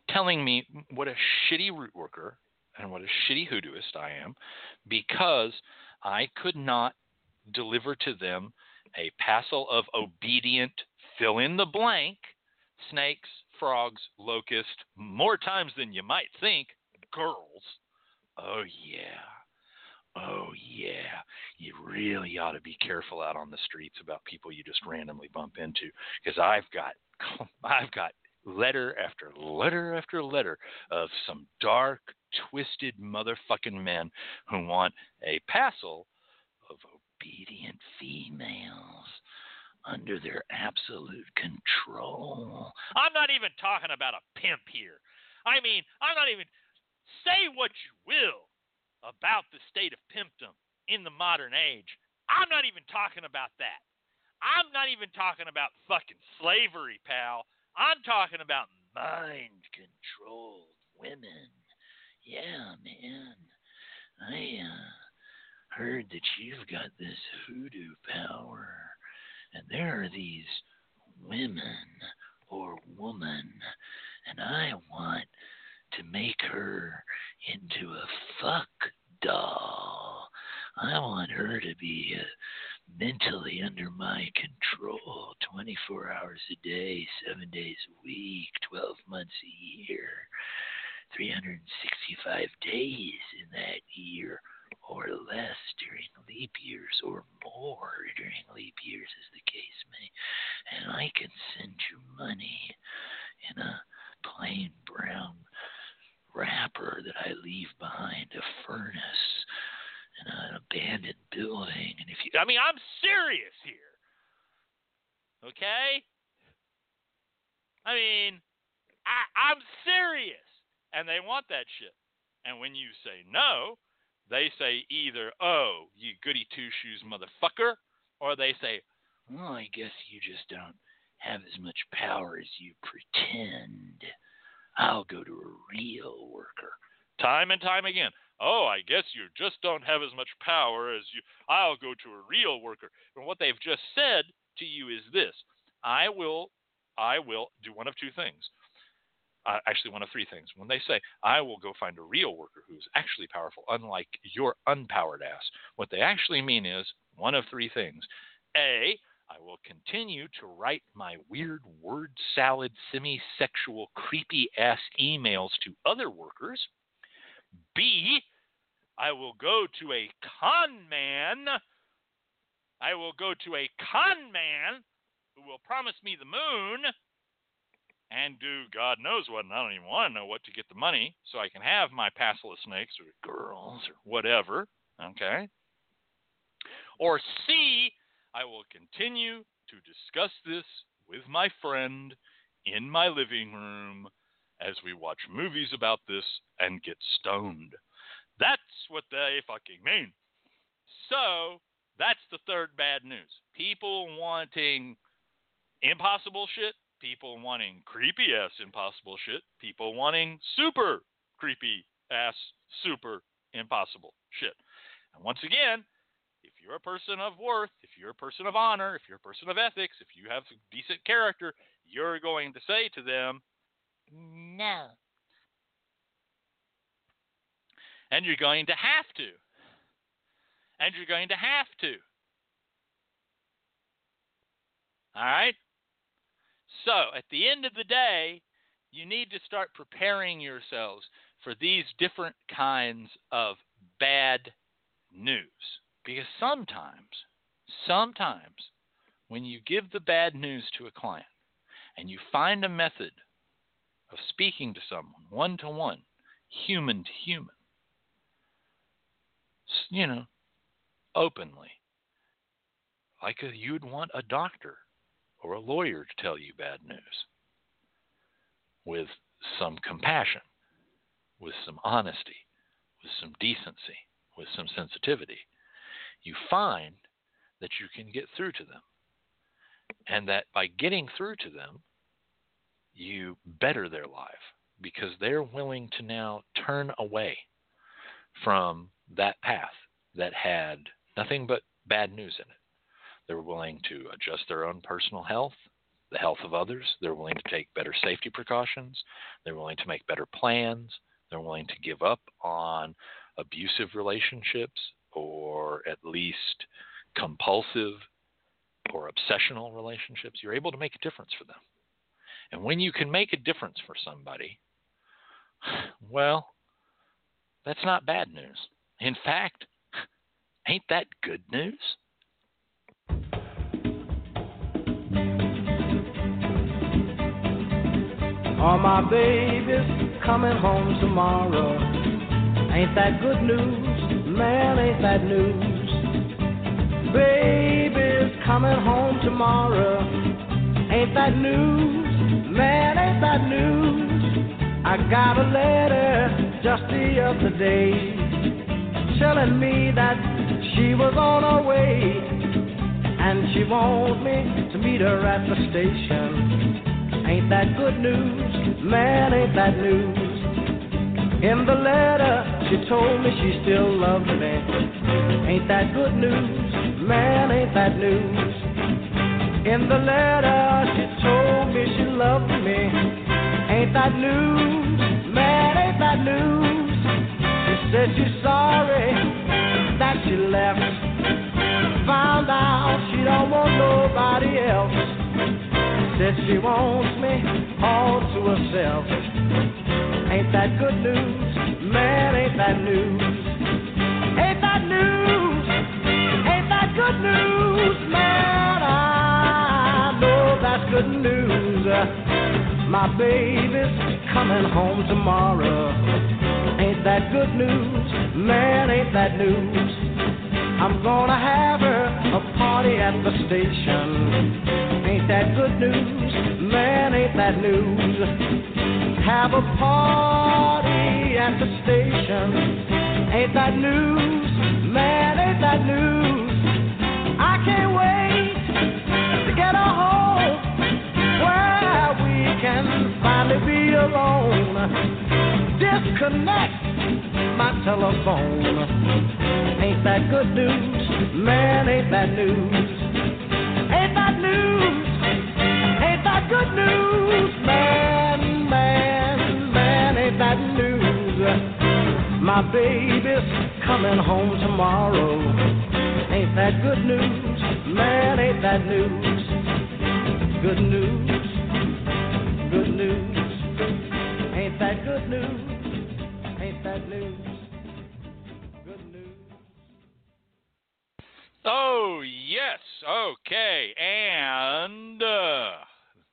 telling me what a shitty root worker and what a shitty hoodooist I am because I could not deliver to them a passel of obedient fill in the blank snakes, frogs, locusts, more times than you might think, girls. Oh, yeah. Oh yeah, you really ought to be careful out on the streets about people you just randomly bump into because I've got (laughs) I've got letter after letter after letter of some dark, twisted motherfucking men who want a passel of obedient females under their absolute control. I'm not even talking about a pimp here. I mean, I'm not even say what you will about the state of pimpdom in the modern age. I'm not even talking about that. I'm not even talking about fucking slavery, pal. I'm talking about mind controlled women. Yeah, man. I uh, heard that you've got this hoodoo power. And there are these women or woman, and I want to make her into a fuck doll. I want her to be uh, mentally under my control 24 hours a day, 7 days a week, 12 months a year, 365 days in that year or less during leap years or more during leap years as the case may. And I can send you money in a plain brown wrapper that I leave behind a furnace in an abandoned building. And if you, I mean, I'm serious here. Okay? I mean, I, I'm serious. And they want that shit. And when you say no, they say either, oh, you goody two shoes motherfucker, or they say, well, I guess you just don't have as much power as you pretend. I'll go to a real worker. time and time again. Oh, I guess you just don't have as much power as you. I'll go to a real worker. And what they've just said to you is this: I will, I will do one of two things. Uh, actually, one of three things. When they say, I will go find a real worker who's actually powerful, unlike your unpowered ass, what they actually mean is one of three things. A, I will continue to write my weird word salad, semi sexual, creepy ass emails to other workers. B, I will go to a con man. I will go to a con man who will promise me the moon and do God knows what. And I don't even want to know what to get the money so I can have my passless snakes or girls or whatever. Okay. Or C, I will continue to discuss this with my friend in my living room as we watch movies about this and get stoned. That's what they fucking mean. So, that's the third bad news. People wanting impossible shit, people wanting creepy ass impossible shit, people wanting super creepy ass super impossible shit. And once again, you're a person of worth, if you're a person of honor, if you're a person of ethics, if you have decent character, you're going to say to them, no. And you're going to have to. And you're going to have to. All right? So, at the end of the day, you need to start preparing yourselves for these different kinds of bad news. Because sometimes, sometimes, when you give the bad news to a client and you find a method of speaking to someone one to one, human to human, you know, openly, like a, you'd want a doctor or a lawyer to tell you bad news with some compassion, with some honesty, with some decency, with some sensitivity, you find that you can get through to them. And that by getting through to them, you better their life because they're willing to now turn away from that path that had nothing but bad news in it. They're willing to adjust their own personal health, the health of others. They're willing to take better safety precautions. They're willing to make better plans. They're willing to give up on abusive relationships or at least compulsive or obsessional relationships. You're able to make a difference for them. And when you can make a difference for somebody, (sighs) well, that's not bad news. In fact, (laughs) ain't that good news? Are my babies coming home tomorrow? Ain't that good news? Man, ain't that news? Baby's coming home tomorrow. Ain't that news? Man, ain't that news? I got a letter just the other day telling me that she was on her way and she wants me to meet her at the station. Ain't that good news? Man, ain't that news? In the letter, she told me she still loves me. Ain't that good news? Man, ain't that news? In the letter, she told me she loved me. Ain't that news? Man, ain't that news? She said she's sorry that she left. Found out she don't want nobody else. Said she wants me all to herself. Ain't that good news? Man, ain't that news? Ain't that news? Ain't that good news? Man, I know that's good news. My baby's coming home tomorrow. Ain't that good news? Man, ain't that news? I'm gonna have her a party at the station. Ain't that good news? Man, ain't that news? Have a party at the station. Ain't that news? Man, ain't that news? I can't wait to get her home where we can finally be alone. Disconnect my telephone. Ain't that good news? Man, ain't that news? Ain't that news? Ain't that good news? Man, My baby's coming home tomorrow. Ain't that good news? Man, ain't that news? Good news, good news. Ain't that good news? Ain't that news? Good news. Oh, yes. Okay. And uh,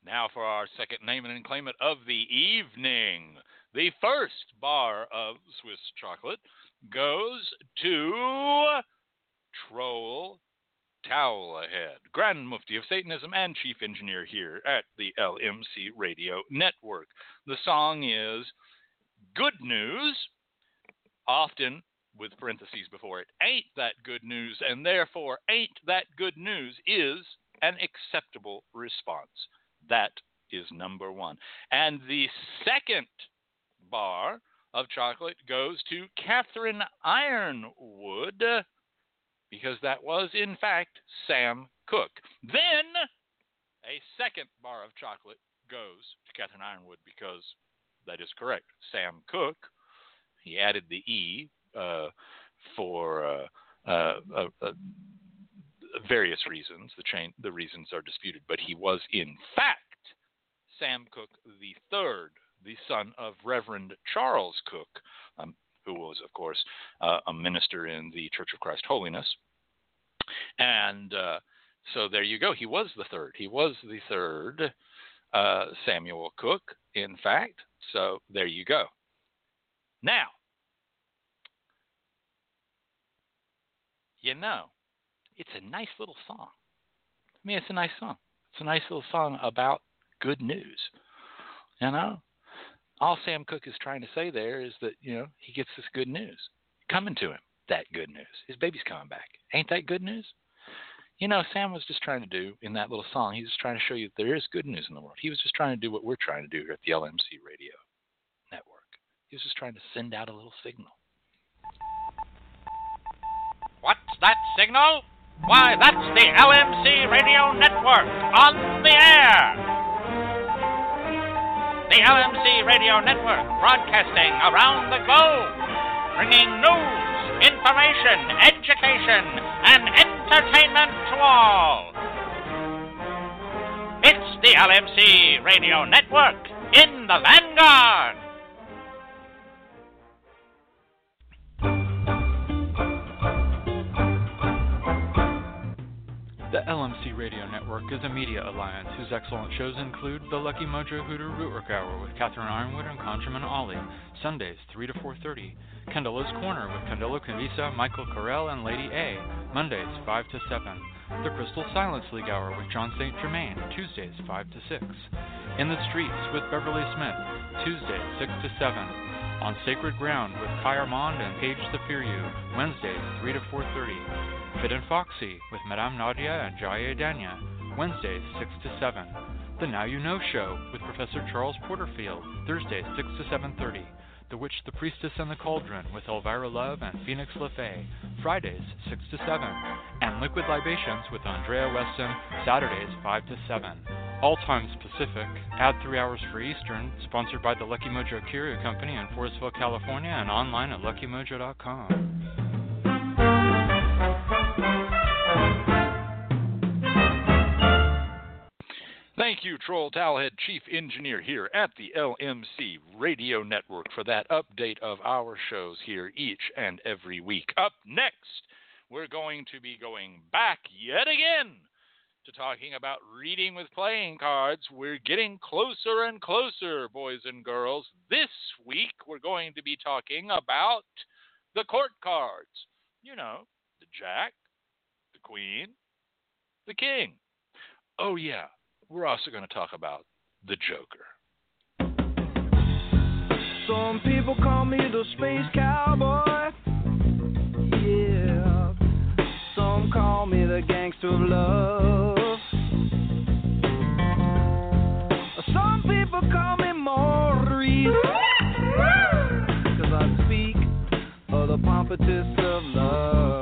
now for our second name and claim it of the evening. The first bar of Swiss chocolate goes to Troll Towelhead, Grand Mufti of Satanism and Chief Engineer here at the LMC Radio Network. The song is Good News, often with parentheses before it. Ain't that good news, and therefore, ain't that good news is an acceptable response. That is number one. And the second bar of chocolate goes to Catherine Yronwode because that was, in fact, Sam Cook. Then a second bar of chocolate goes to Catherine Yronwode because that is correct. Sam Cook, he added the E uh, for uh, uh, uh various reasons. The, chain, the reasons are disputed, but he was, in fact, Sam Cook the third the son of Reverend Charles Cook, um, who was, of course, uh, a minister in the Church of Christ Holiness. And uh, so there you go. He was the third. He was the third uh, Samuel Cook, in fact. So there you go. Now, you know, it's a nice little song. I mean, it's a nice song. It's a nice little song about good news. You know, all Sam Cook is trying to say there is that, you know, he gets this good news coming to him. That good news. His baby's coming back. Ain't that good news? You know, Sam was just trying to do in that little song, he was trying to show you that there is good news in the world. He was just trying to do what we're trying to do here at the LMC radio network. He was just trying to send out a little signal. What's that signal? Why, that's the LMC radio network on the air the LMC Radio Network, broadcasting around the globe, bringing news, information, education, and entertainment to all. It's the LMC Radio Network in the Vanguard. The LMC Radio Network is a media alliance whose excellent shows include The Lucky Mojo Hoodoo Rootwork Hour with Catherine Yronwode and Conjurman Ollie, Sundays 3 to 4.30, Candelo's Corner with Candelo Cavisa, Michael Carell, and Lady A, Mondays 5 to 7, The Crystal Silence League Hour with John St. Germain, Tuesdays 5 to 6, In the Streets with Beverly Smith, Tuesdays 6 to 7, On Sacred Ground with Kai Armand and Paige Zafiriou, Wednesdays 3 to 4.30, Fit and Foxy with Madame Nadia and Jaya Danya, Wednesdays 6 to 7. The Now You Know Show with Professor Charles Porterfield, Thursdays 6 to 7.30. The Witch, the Priestess, and the Cauldron with Elvira Love and Phoenix LaFae, Fridays 6 to 7. And Liquid Libations with Andrea Weston, Saturdays 5 to 7. All times Pacific, add 3 hours for Eastern, sponsored by the Lucky Mojo Curio Company in Forestville, California, and online at luckymojo.com. Thank you, Troll Towelhead, Chief Engineer here at the LMC Radio Network, for that update of our shows here each and every week. Up next, we're going to be going back yet again to talking about reading with playing cards. We're getting closer and closer, boys and girls. This week, we're going to be talking about the court cards. You know, the Jack, the Queen, the King. Oh, yeah we're also going to talk about the Joker. Some people call me the space cowboy. Yeah. Some call me the gangster of love. Some people call me Maurice. Cause I speak of the pompatus of love.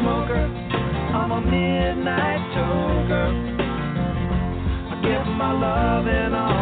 Smoker, I'm a midnight toker. I get my love on the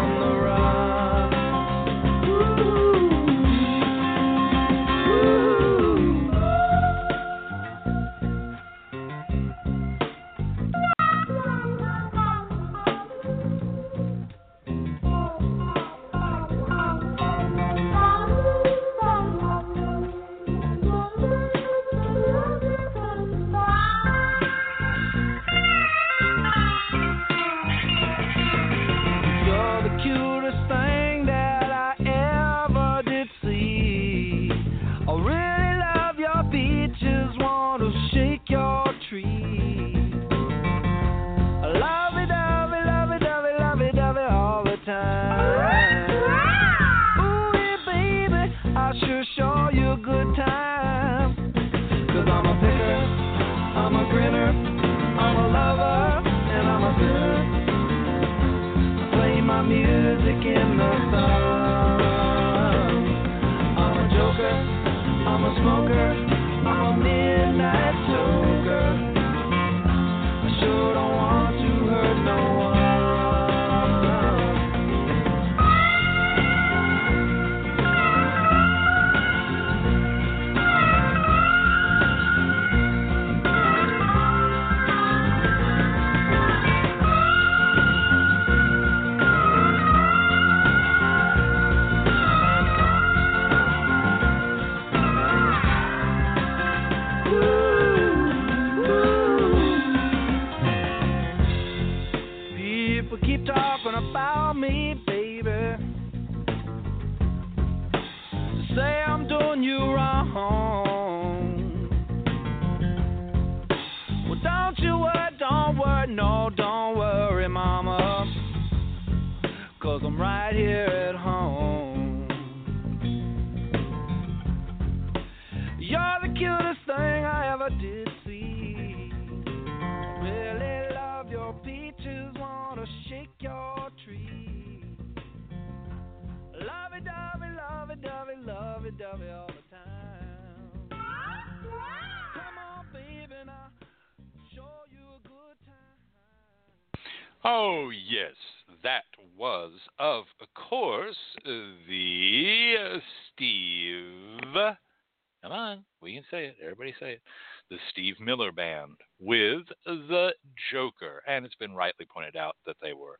Steve Miller Band with the Joker. And it's been rightly pointed out that they were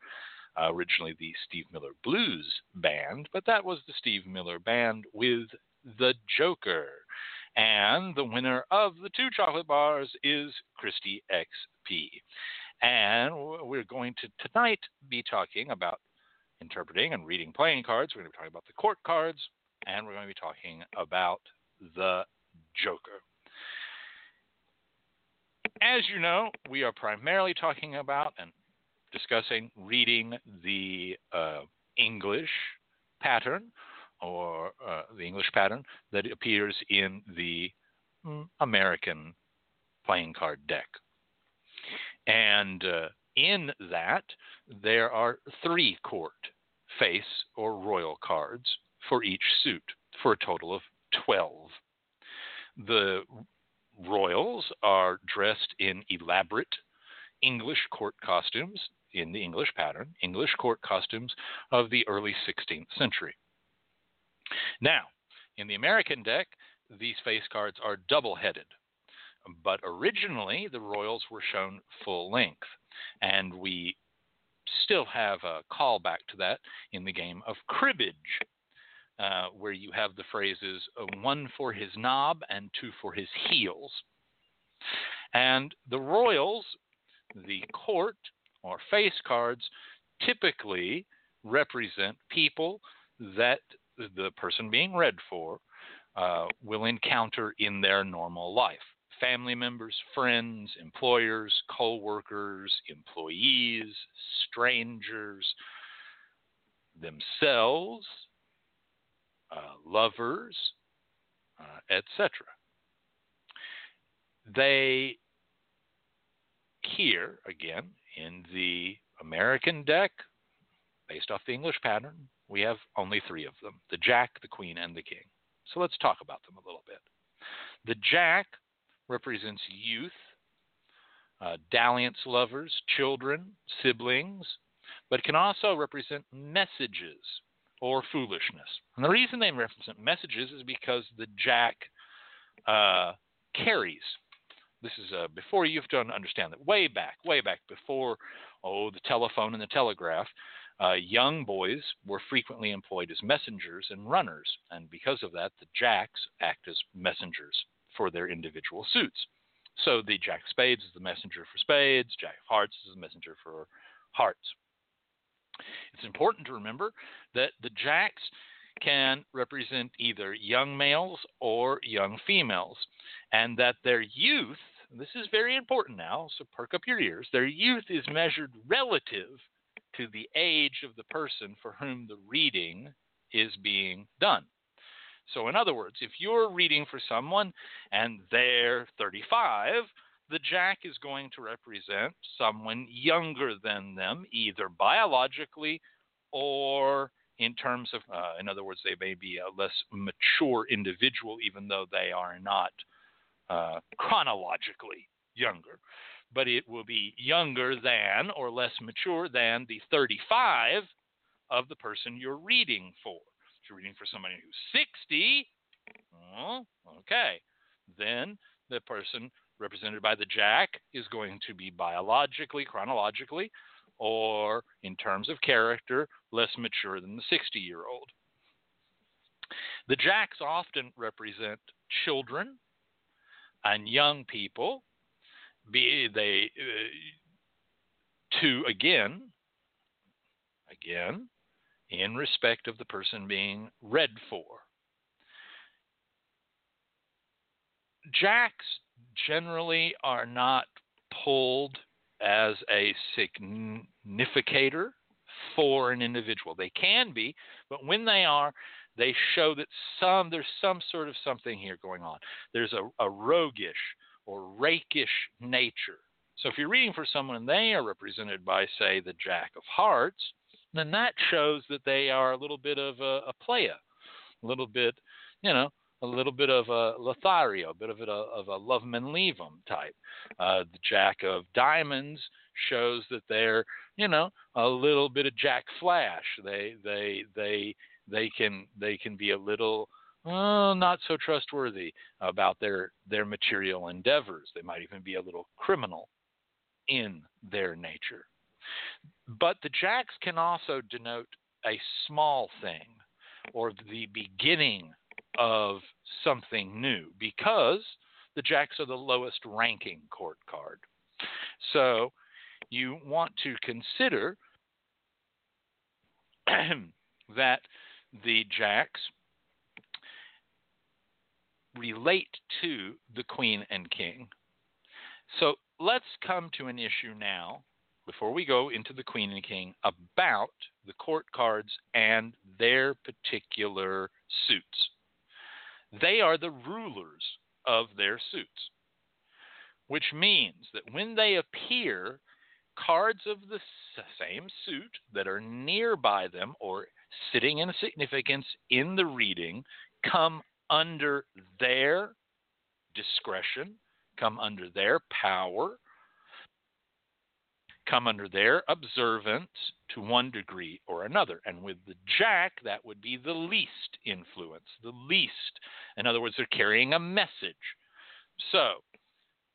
uh, originally the Steve Miller Blues Band, but that was the Steve Miller Band with the Joker. And the winner of the two chocolate bars is Christy X. P. And we're going to tonight be talking about interpreting and reading playing cards. We're going to be talking about the court cards, and we're going to be talking about the Joker. As you know, we are primarily talking about and discussing reading the uh, English pattern or uh, the English pattern that appears in the mm, American playing card deck. And uh, in that, there are three court, face, or royal cards for each suit, for a total of 12. The royals are dressed in elaborate English court costumes in the English pattern, English court costumes of the early 16th century. Now, in the American deck, these face cards are double headed, but originally the royals were shown full length, and we still have a callback to that in the game of cribbage. Uh, where you have the phrases uh, one for his knob and two for his heels. And the royals, the court or face cards, typically represent people that the person being read for uh, will encounter in their normal life family members, friends, employers, co workers, employees, strangers, themselves, uh, lovers, uh, etc. They here again in the American deck, based off the English pattern, we have only three of them the Jack, the Queen, and the King. So let's talk about them a little bit. The Jack represents youth, uh, dalliance lovers, children, siblings, but can also represent messages or foolishness. And the reason they represent messages is because the jack uh, carries. This is uh, before you have to understand that way back, way back before, oh, the telephone and the telegraph, uh, young boys were frequently employed as messengers and runners, and because of that, the jacks act as messengers for their individual suits. So the jack of spades is the messenger for spades, jack of hearts is the messenger for hearts. It's important to remember that the jacks can represent either young males or young females, and that their youth, this is very important now, so perk up your ears, their youth is measured relative to the age of the person for whom the reading is being done. So, in other words, if you're reading for someone and they're 35, the jack is going to represent someone younger than them, either biologically or in terms of, uh, in other words, they may be a less mature individual, even though they are not uh, chronologically younger. But it will be younger than or less mature than the 35 of the person you're reading for. If you're reading for somebody who's 60, well, okay, then the person represented by the jack is going to be biologically, chronologically, or in terms of character, less mature than the 60 year old. The jacks often represent children and young people, be they uh, to again, again, in respect of the person being read for. Jacks generally are not pulled as a significator for an individual. They can be, but when they are, they show that some there's some sort of something here going on. There's a, a roguish or rakish nature. So if you're reading for someone and they are represented by, say, the Jack of Hearts, then that shows that they are a little bit of a, a playa, a little bit, you know, a little bit of a Lothario, a bit of a, of a love and leave type. Uh, the Jack of Diamonds shows that they're, you know, a little bit of Jack Flash. They they they they can they can be a little uh, not so trustworthy about their their material endeavors. They might even be a little criminal in their nature. But the jacks can also denote a small thing or the beginning of something new because the jacks are the lowest ranking court card. So you want to consider (clears throat) that the jacks relate to the queen and king. So let's come to an issue now, before we go into the queen and king, about the court cards and their particular suits. They are the rulers of their suits, which means that when they appear, cards of the same suit that are nearby them or sitting in significance in the reading come under their discretion, come under their power, come under their observance to one degree or another. And with the jack, that would be the least influence, the least. In other words, they're carrying a message. So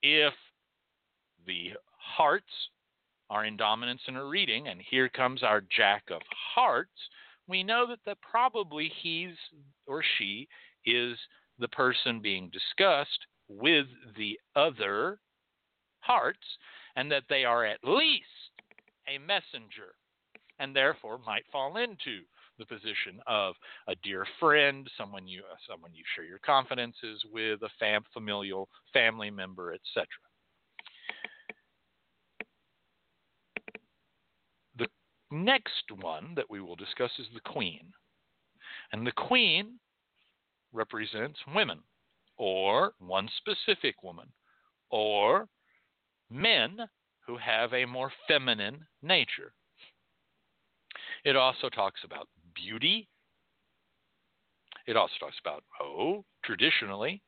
if the hearts are in dominance in a reading, and here comes our jack of hearts, we know that the, probably he's or she is the person being discussed with the other hearts, and that they are at least a messenger, and therefore might fall into the position of a dear friend, someone you uh, someone you share your confidences with, a fam- familial family member, etc. The next one that we will discuss is the queen. And the queen represents women, or one specific woman, or men who have a more feminine nature. It also talks about beauty. It also talks about, oh, traditionally,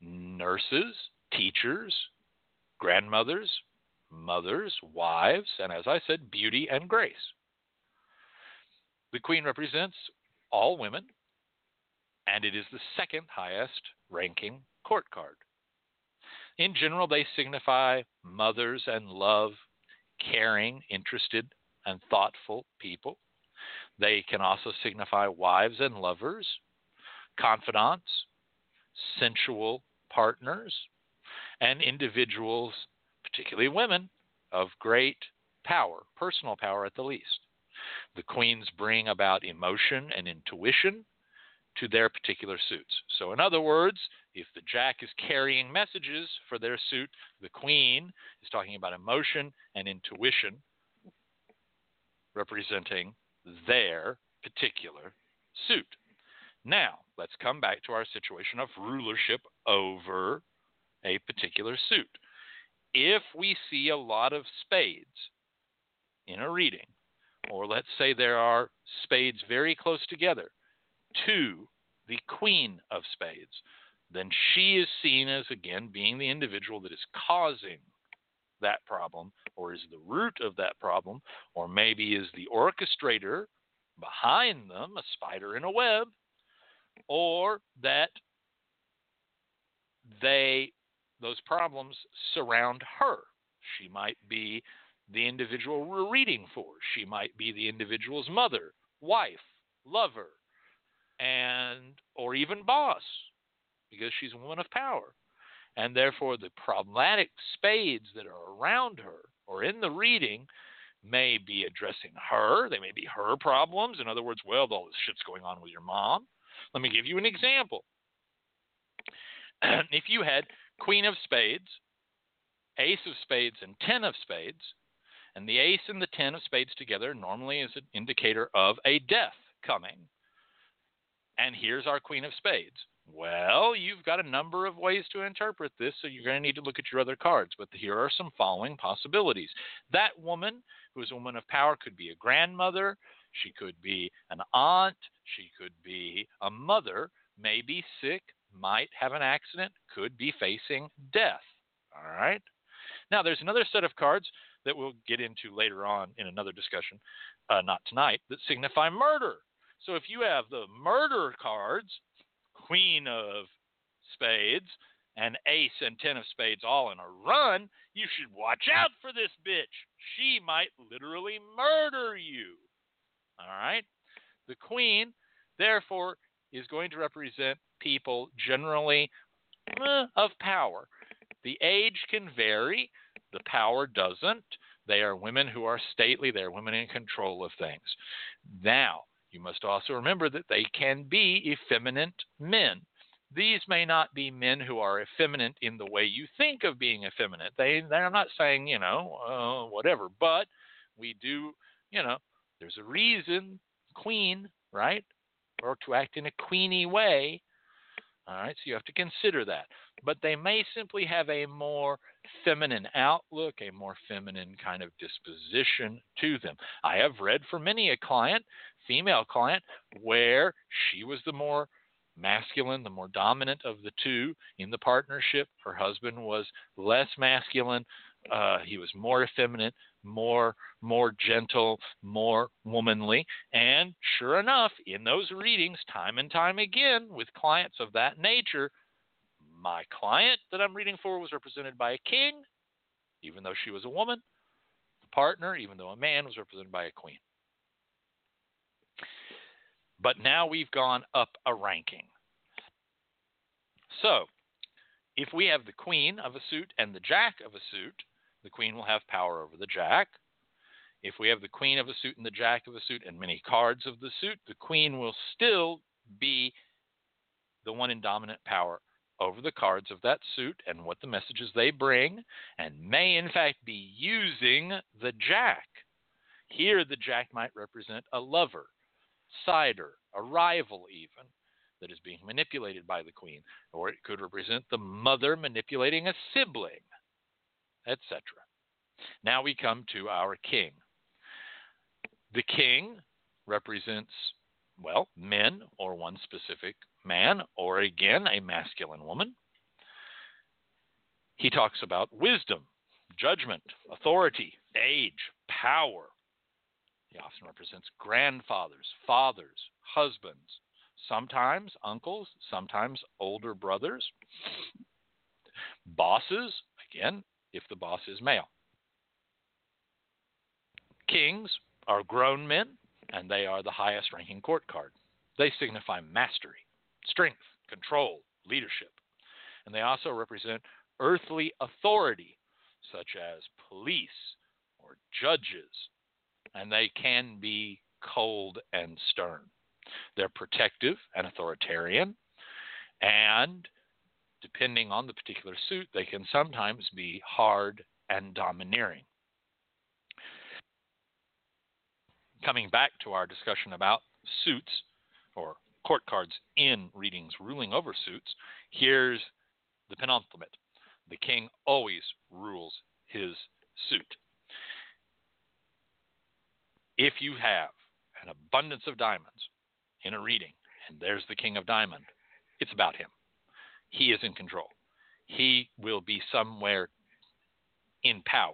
nurses, teachers, grandmothers, mothers, wives, and as I said, beauty and grace. The queen represents all women, and it is the second highest ranking court card. In general, they signify mothers and love, caring, interested, and thoughtful people. They can also signify wives and lovers, confidants, sensual partners, and individuals, particularly women, of great power, personal power at the least. The queens bring about emotion and intuition to their particular suits. So, in other words, if the jack is carrying messages for their suit, the queen is talking about emotion and intuition representing their particular suit. Now, let's come back to our situation of rulership over a particular suit. If we see a lot of spades in a reading, or let's say there are spades very close together, to the queen of spades, then she is seen as, again, being the individual that is causing that problem, or is the root of that problem, or maybe is the orchestrator behind them, a spider in a web, or that they those problems surround her. She might be the individual we're reading for. She might be the individual's mother, wife, lover, and or even boss because she's a woman of power. And therefore the problematic spades that are around her or in the reading may be addressing her. They may be her problems. In other words, well, all this shit's going on with your mom. Let me give you an example. (clears throat) if you had Queen of Spades, Ace of Spades, and Ten of Spades, and the Ace and the Ten of Spades together normally is an indicator of a death coming. And here's our Queen of Spades. Well, you've got a number of ways to interpret this, so you're going to need to look at your other cards. But here are some following possibilities. That woman, who is a woman of power, could be a grandmother, she could be an aunt, she could be a mother, may be sick, might have an accident, could be facing death. All right? Now, there's another set of cards that we'll get into later on in another discussion, uh, not tonight, that signify murder. So if you have the murder cards, Queen of Spades, and Ace and Ten of Spades all in a run, you should watch out for this bitch. She might literally murder you. All right? The Queen, therefore, is going to represent people generally eh, of power. The age can vary. The power doesn't. They are women who are stately, they are women in control of things. Now, you must also remember that they can be effeminate men. These may not be men who are effeminate in the way you think of being effeminate. They, they're not saying, you know, uh, whatever, but we do, you know, there's a reason, queen, right? Or to act in a queeny way. All right, so you have to consider that. But they may simply have a more feminine outlook, a more feminine kind of disposition to them. I have read for many a client, female client, where she was the more masculine, the more dominant of the two in the partnership. Her husband was less masculine. Uh, he was more effeminate, more more gentle, more womanly. And sure enough, in those readings, time and time again, with clients of that nature, my client that I'm reading for was represented by a king, even though she was a woman. The partner, even though a man, was represented by a queen. But now we've gone up a ranking. So, if we have the queen of a suit and the jack of a suit, the queen will have power over the jack. If we have the queen of a suit and the jack of a suit and many cards of the suit, the queen will still be the one in dominant power over the cards of that suit and what the messages they bring, and may in fact be using the jack. Here, the jack might represent a lover, sider, a rival, even, that is being manipulated by the queen, or it could represent the mother manipulating a sibling, etc. Now we come to our king. The king represents, well, men or one specific man, or again, a masculine woman. He talks about wisdom, judgment, authority, age, power. He often represents grandfathers, fathers, husbands, sometimes uncles, sometimes older brothers. Bosses, again, if the boss is male. Kings are grown men, and they are the highest ranking court card. They signify mastery strength, control, leadership. And they also represent earthly authority, such as police or judges, and they can be cold and stern. They're protective and authoritarian, and depending on the particular suit, they can sometimes be hard and domineering. Coming back to our discussion about suits or court cards in readings ruling over suits, here's the penultimate. The king always rules his suit. If you have an abundance of diamonds in a reading, and there's the king of diamond, it's about him. He is in control. He will be somewhere in power.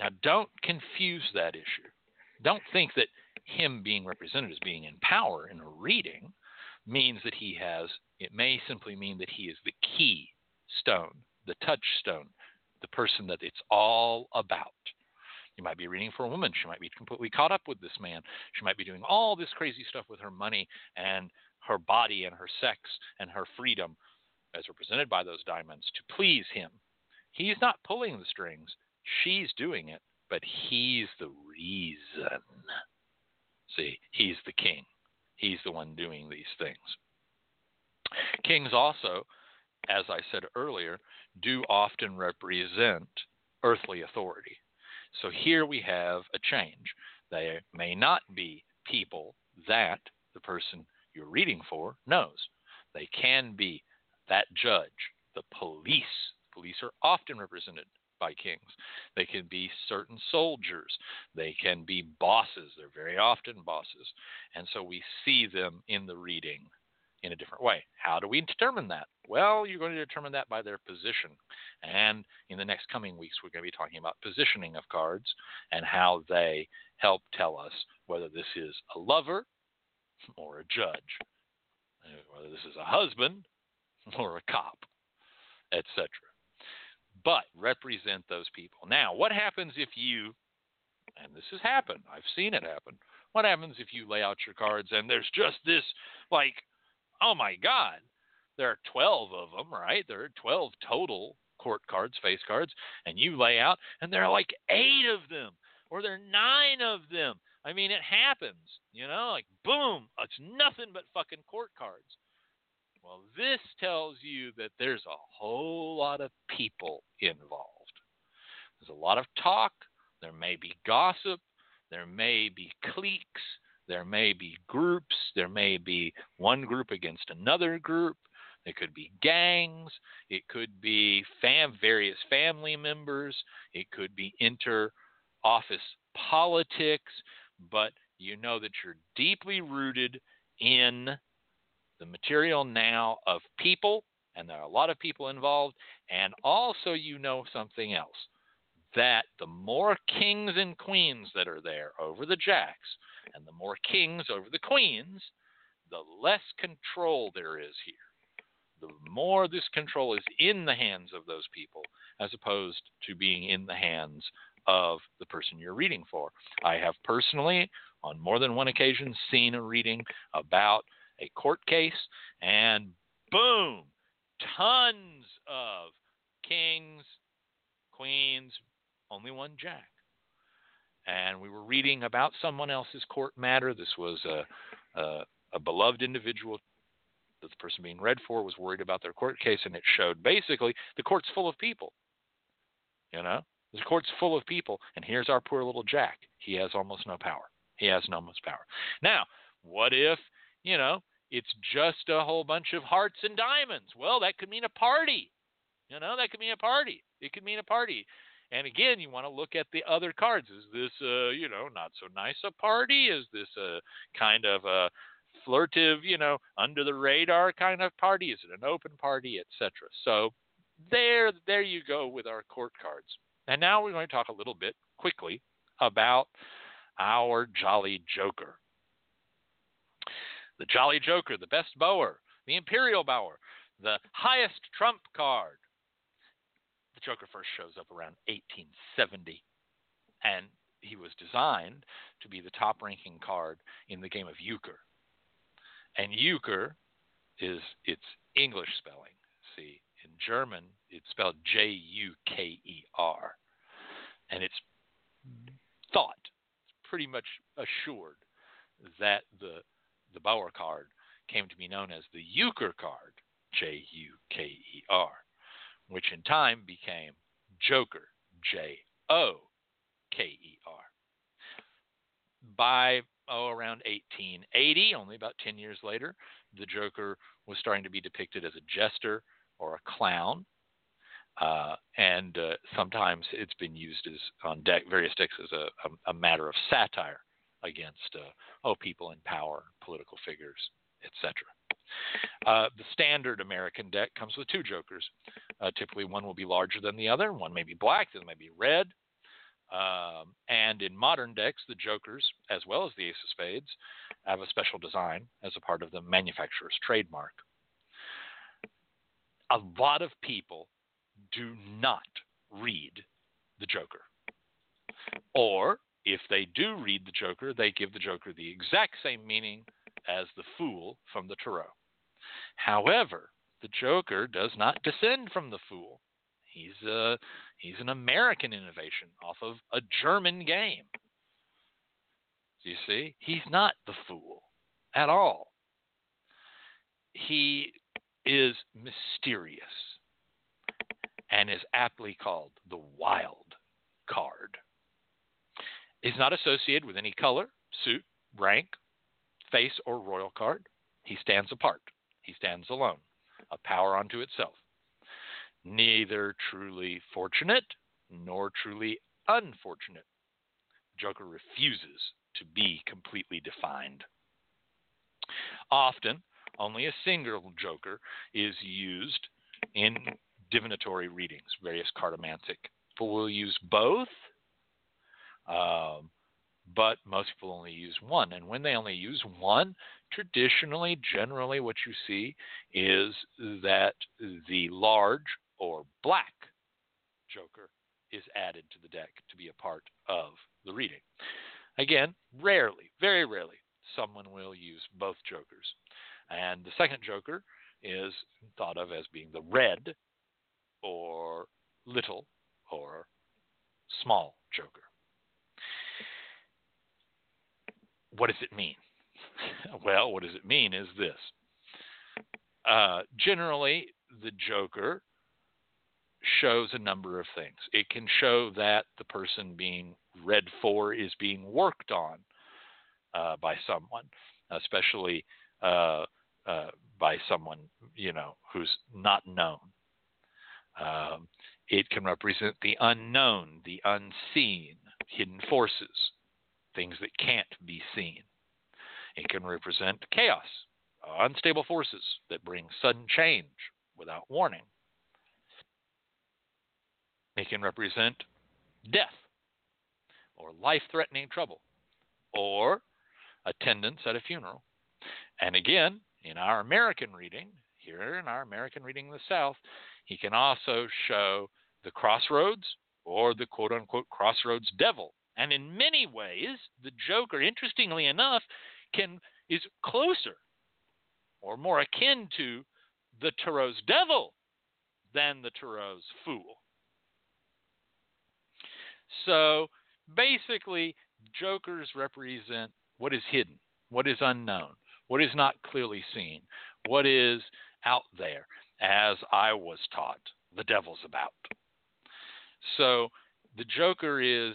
Now, don't confuse that issue. Don't think that him being represented as being in power in a reading means that he has, it may simply mean that he is the key stone, the touchstone, the person that it's all about. You might be reading for a woman. She might be completely caught up with this man. She might be doing all this crazy stuff with her money and her body and her sex and her freedom, as represented by those diamonds, to please him. He's not pulling the strings. She's doing it, but he's the reason. See, he's the king. He's the one doing these things. Kings also, as I said earlier, do often represent earthly authority. So here we have a change. They may not be people that the person you're reading for knows. They can be that judge, the police. Police are often represented by kings. They can be certain soldiers. They can be bosses. They're very often bosses. And so we see them in the reading in a different way. How do we determine that? Well, you're going to determine that by their position. And in the next coming weeks, we're going to be talking about positioning of cards and how they help tell us whether this is a lover or a judge, whether this is a husband or a cop, etc but represent those people. Now, what happens if you, and this has happened, I've seen it happen. What happens if you lay out your cards and there's just this, like, oh my God, there are 12 of them, right? There are 12 total court cards, face cards, and you lay out, and there are like eight of them, or there are nine of them. I mean, it happens, you know, like boom, it's nothing but fucking court cards. Well, this tells you that there's a whole lot of people involved. There's a lot of talk. There may be gossip. There may be cliques. There may be groups. There may be one group against another group. It could be gangs. It could be fam- various family members. It could be inter office politics. But you know that you're deeply rooted in the material now of people, and there are a lot of people involved. And also, you know something else that the more kings and queens that are there over the jacks, and the more kings over the queens, the less control there is here. The more this control is in the hands of those people, as opposed to being in the hands of the person you're reading for. I have personally, on more than one occasion, seen a reading about a court case, and boom, tons of kings, queens, only one jack. And we were reading about someone else's court matter. This was a, a, a beloved individual that the person being read for was worried about their court case, and it showed basically the court's full of people. You know, the court's full of people, and here's our poor little Jack. He has almost no power. He has no almost power. Now, what if, you know, it's just a whole bunch of hearts and diamonds? Well, that could mean a party. You know, that could mean a party. It could mean a party. And again, you want to look at the other cards. Is this, uh, you know, not so nice a party? Is this a kind of a flirtive, you know, under the radar kind of party? Is it an open party, etc.? So there, there you go with our court cards. And now we're going to talk a little bit quickly about our Jolly Joker. The Jolly Joker, the best bower, the Imperial Bower, the highest trump card, the Joker first shows up around 1870, and he was designed to be the top ranking card in the game of euchre. And euchre is its English spelling. See, in German, it's spelled J U K E R. And it's thought, pretty much assured that the, the Bauer card came to be known as the Euchre card, J U K E R which in time became Joker, J O K E R. By oh, around 1880, only about 10 years later, the Joker was starting to be depicted as a jester or a clown. Uh, and uh, sometimes it's been used as on deck, various decks as a, a, a matter of satire against uh, oh people in power, political figures, etc. Uh, the standard American deck comes with two jokers. Uh, typically, one will be larger than the other. One may be black, the other may be red. Um, and in modern decks, the jokers, as well as the ace of spades, have a special design as a part of the manufacturer's trademark. A lot of people do not read the joker. Or if they do read the joker, they give the joker the exact same meaning as the fool from the tarot. However, the Joker does not descend from the Fool. He's a he's an American innovation off of a German game. You see, he's not the Fool at all. He is mysterious and is aptly called the wild card. He's not associated with any color, suit, rank, face, or royal card. He stands apart. He stands alone, a power unto itself. Neither truly fortunate nor truly unfortunate. Joker refuses to be completely defined. Often, only a single Joker is used in divinatory readings, various cartomantic. People will use both, um, but most people only use one. And when they only use one, traditionally, generally, what you see is that the large or black joker is added to the deck to be a part of the reading. Again, rarely, very rarely, someone will use both jokers. And the second joker is thought of as being the red or little or small joker. What does it mean? (laughs) well, what does it mean is this. Uh, generally, the joker shows a number of things. It can show that the person being read for is being worked on uh, by someone, especially uh, uh, by someone you know who's not known. Um, it can represent the unknown, the unseen, hidden forces, things that can't be seen. It can represent chaos, unstable forces that bring sudden change without warning. It can represent death or life threatening trouble or attendance at a funeral. And again, in our American reading, here in our American reading in the South, he can also show the crossroads or the quote unquote crossroads devil. And in many ways, the Joker, interestingly enough, can is closer or more akin to the Tarot's devil than the Tarot's fool. So basically, jokers represent what is hidden, what is unknown, what is not clearly seen, what is out there, as I was taught the devil's about. So the Joker is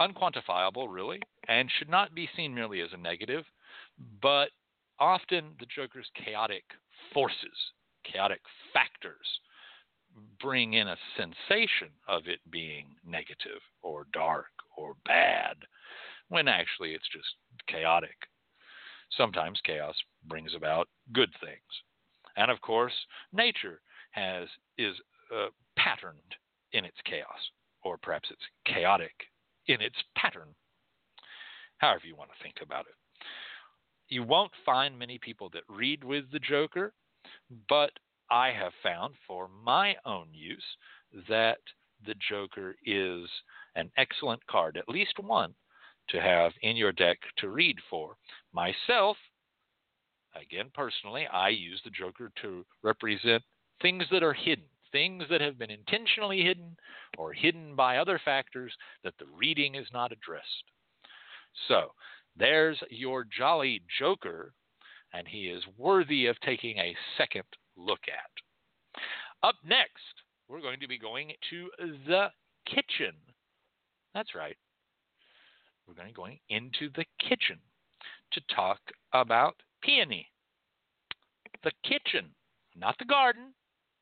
unquantifiable, really, and should not be seen merely as a negative, but often the Joker's chaotic forces, chaotic factors, bring in a sensation of it being negative or dark or bad, when actually it's just chaotic. Sometimes chaos brings about good things. And of course, nature has is uh, patterned in its chaos, or perhaps it's chaotic in its pattern. However, you want to think about it. You won't find many people that read with the Joker, but I have found for my own use that the Joker is an excellent card, at least one, to have in your deck to read for. Myself, again, personally, I use the Joker to represent things that are hidden, things that have been intentionally hidden or hidden by other factors that the reading is not addressed. So, there's your jolly Joker, and he is worthy of taking a second look at. Up next, we're going to be going to the kitchen. That's right. We're going to be going into the kitchen to talk about peony. The kitchen, not the garden.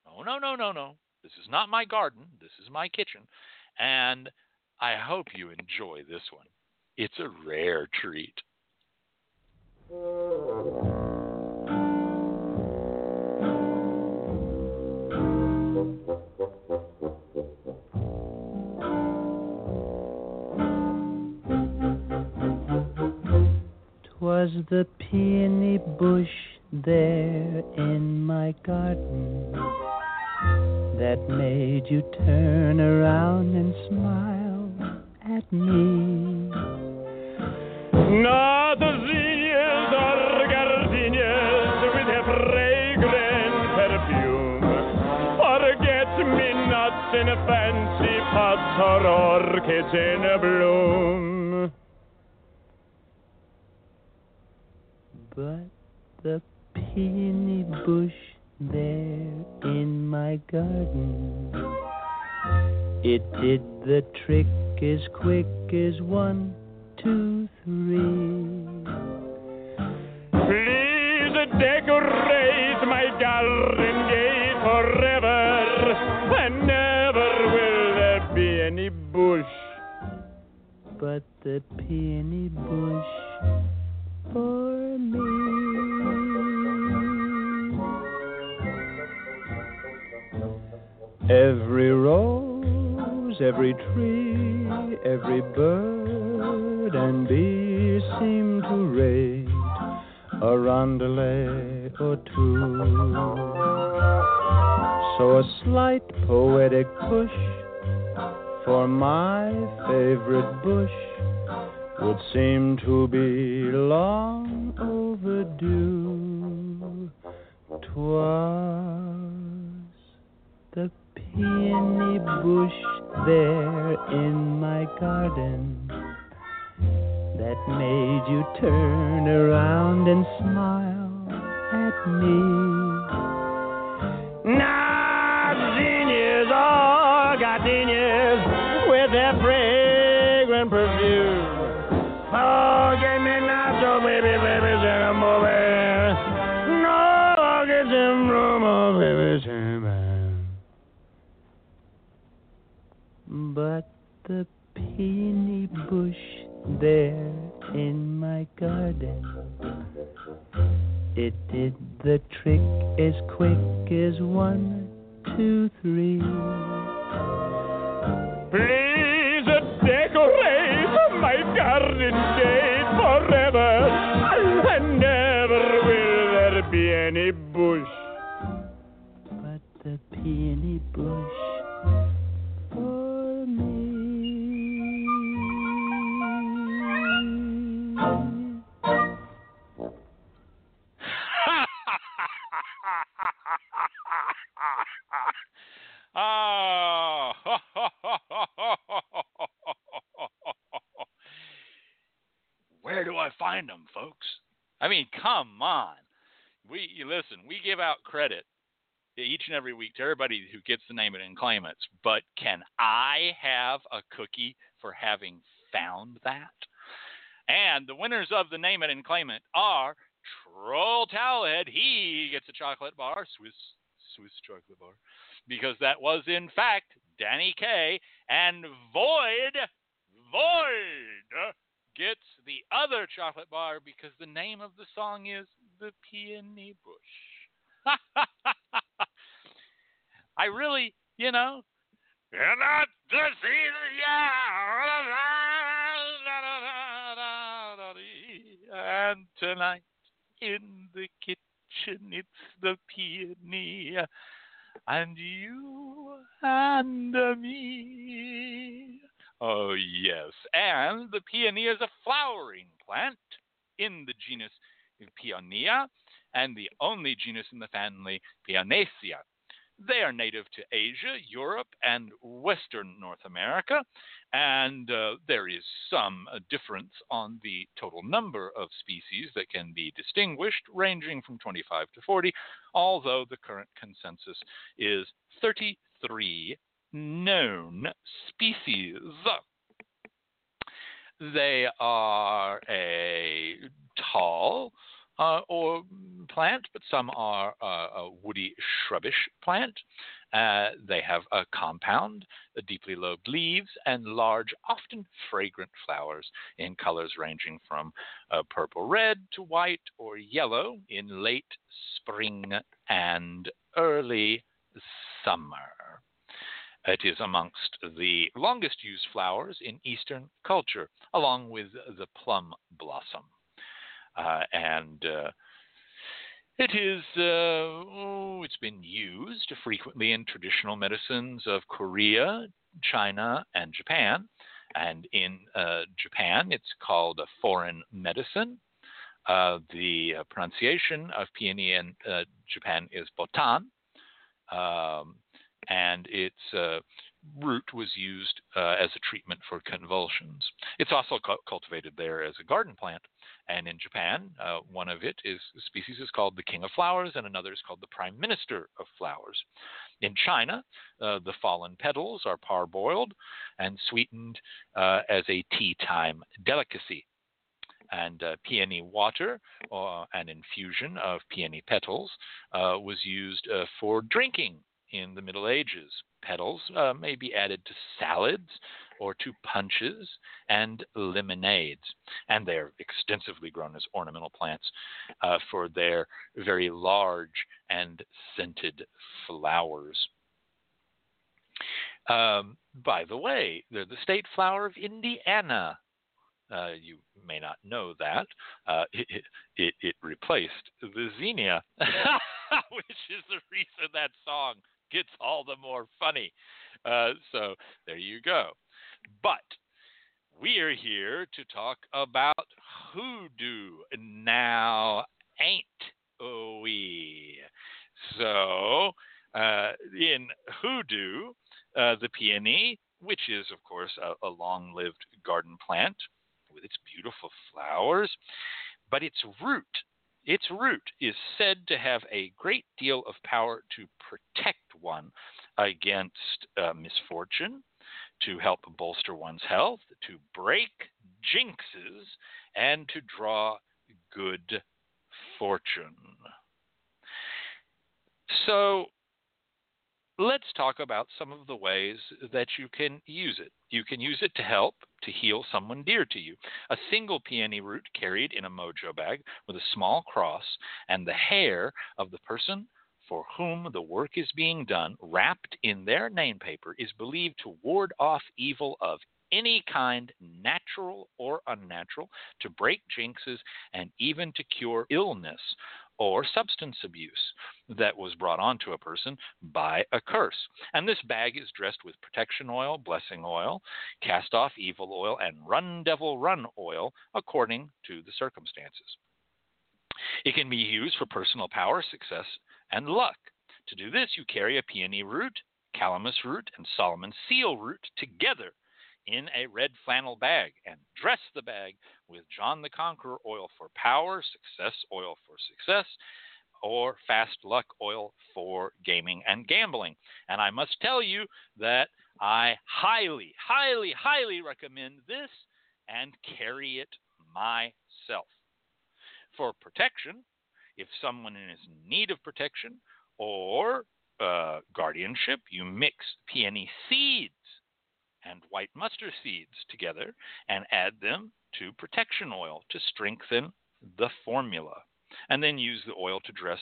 Oh, no, no, no, no. This is not my garden. This is my kitchen. And I hope you enjoy this one. It's a rare treat. Twas the peony bush there in my garden that made you turn around and smile at me. Not the zinnias or gardenias with their fragrant perfume, forget-me-nots in a fancy pots or orchids in a bloom. But the peony bush there in my garden, it did the trick as quick as one, two, three. Please decorate my garden gate forever, and never will there be any bush. But the peony bush for Every rose, every tree, every bird and bee seem to rate a rondelet or two. So a slight poetic push for my favorite bush would seem to be long overdue. Twas turn around and smile at me. Every week to everybody who gets to name it and claim it. But can I have a cookie for having found that? And the winners of the name it and claim it are Troll Towelhead. He gets a chocolate bar, Swiss Swiss chocolate bar, because that was in fact Danny Kaye. And Void Void gets the other chocolate bar because the name of the song is The Peony Bush. (laughs) I really, you know, you're not And tonight in the kitchen, it's the peony and you and me. Oh, yes. And the peony is a flowering plant in the genus Paeonia and the only genus in the family Paeoniaceae. They are native to Asia, Europe, and Western North America, and uh, there is some uh, difference on the total number of species that can be distinguished, ranging from 25 to 40, although the current consensus is 33 known species. They are a tall, uh, or plant, but some are uh, a woody shrubbish plant. Uh, they have a compound, a deeply lobed leaves, and large, often fragrant flowers in colors ranging from uh, purple red to white or yellow in late spring and early summer. It is amongst the longest used flowers in Eastern culture, along with the plum blossom. Uh, and uh, it is, uh, oh, it's been used frequently in traditional medicines of Korea, China, and Japan. And in uh, Japan, it's called a foreign medicine. Uh, the uh, pronunciation of peony in Japan is botan. Um, and its root was used uh, as a treatment for convulsions. It's also cu- cultivated there as a garden plant. And in Japan, uh, one of it is species is called the king of flowers, and another is called the prime minister of flowers. In China, uh, the fallen petals are parboiled and sweetened uh, as a tea time delicacy. And uh, peony water, uh, an infusion of peony petals, was used for drinking in the Middle Ages petals uh, may be added to salads or to punches and lemonades. And they're extensively grown as ornamental plants uh, for their very large and scented flowers. Um, by the way, they're the state flower of Indiana. Uh, you may not know that. Uh, it, it, it, replaced the zinnia, (laughs) which is the reason that song gets all the more funny. Uh, so there you go. But we are here to talk about hoodoo. Now, ain't we? So Uh, in hoodoo, uh, the peony, which is, of course, a, a long lived garden plant with its beautiful flowers, but its root, its root is said to have a great deal of power to protect one against uh, misfortune, to help bolster one's health, to break jinxes, and to draw good fortune. So, let's talk about some of the ways that you can use it. You can use it to help to heal someone dear to you. A single peony root carried in a mojo bag with a small cross and the hair of the person for whom the work is being done, wrapped in their name paper, is believed to ward off evil of any kind, natural or unnatural, to break jinxes, and even to cure illness or substance abuse that was brought onto a person by a curse. And this bag is dressed with protection oil, blessing oil, cast off evil oil, and run devil run oil according to the circumstances. It can be used for personal power, success, and luck. To do this, you carry a peony root, calamus root, and Solomon seal root together in a red flannel bag and dress the bag with John the Conqueror oil for power, success oil for success, or fast luck oil for gaming and gambling. And I must tell you that I highly, highly, highly recommend this and carry it myself. For protection, if someone is in need of protection or uh, guardianship, you mix peony seeds and white mustard seeds together and add them to protection oil to strengthen the formula. And then use the oil to dress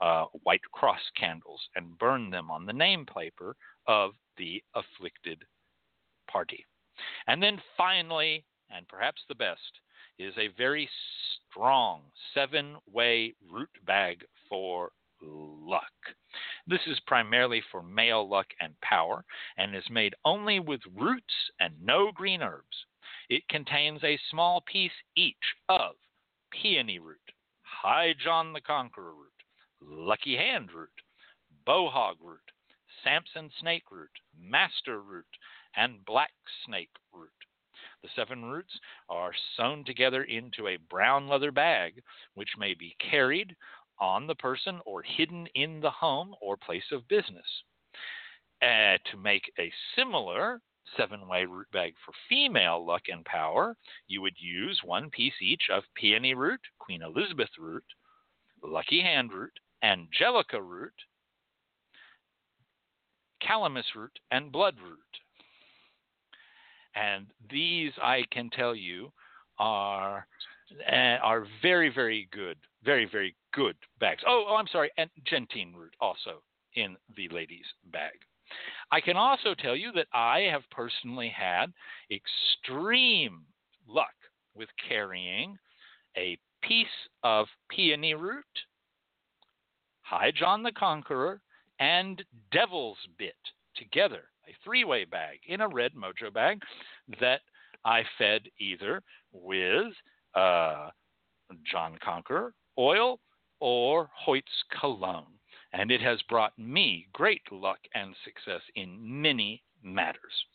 uh, white cross candles and burn them on the name paper of the afflicted party. And then finally, and perhaps the best, is a very strong seven way root bag for luck. This is primarily for male luck and power and is made only with roots and no green herbs. It contains a small piece each of peony root, high John the Conqueror root, lucky hand root, bowhog root, Samson snake root, master root, and black snake root. The seven roots are sewn together into a brown leather bag, which may be carried on the person or hidden in the home or place of business. Uh, to make a similar seven way root bag for female luck and power, you would use one piece each of peony root, Queen Elizabeth root, lucky hand root, angelica root, calamus root, and blood root. And these, I can tell you, are uh, are very, very good, very, very good bags. Oh, oh, I'm sorry, and gentian root also in the ladies' bag. I can also tell you that I have personally had extreme luck with carrying a piece of peony root, High John the Conqueror, and Devil's Bit together a three way bag in a red mojo bag that I fed either with uh, John Conqueror oil or Hoyt's cologne. And it has brought me great luck and success in many matters.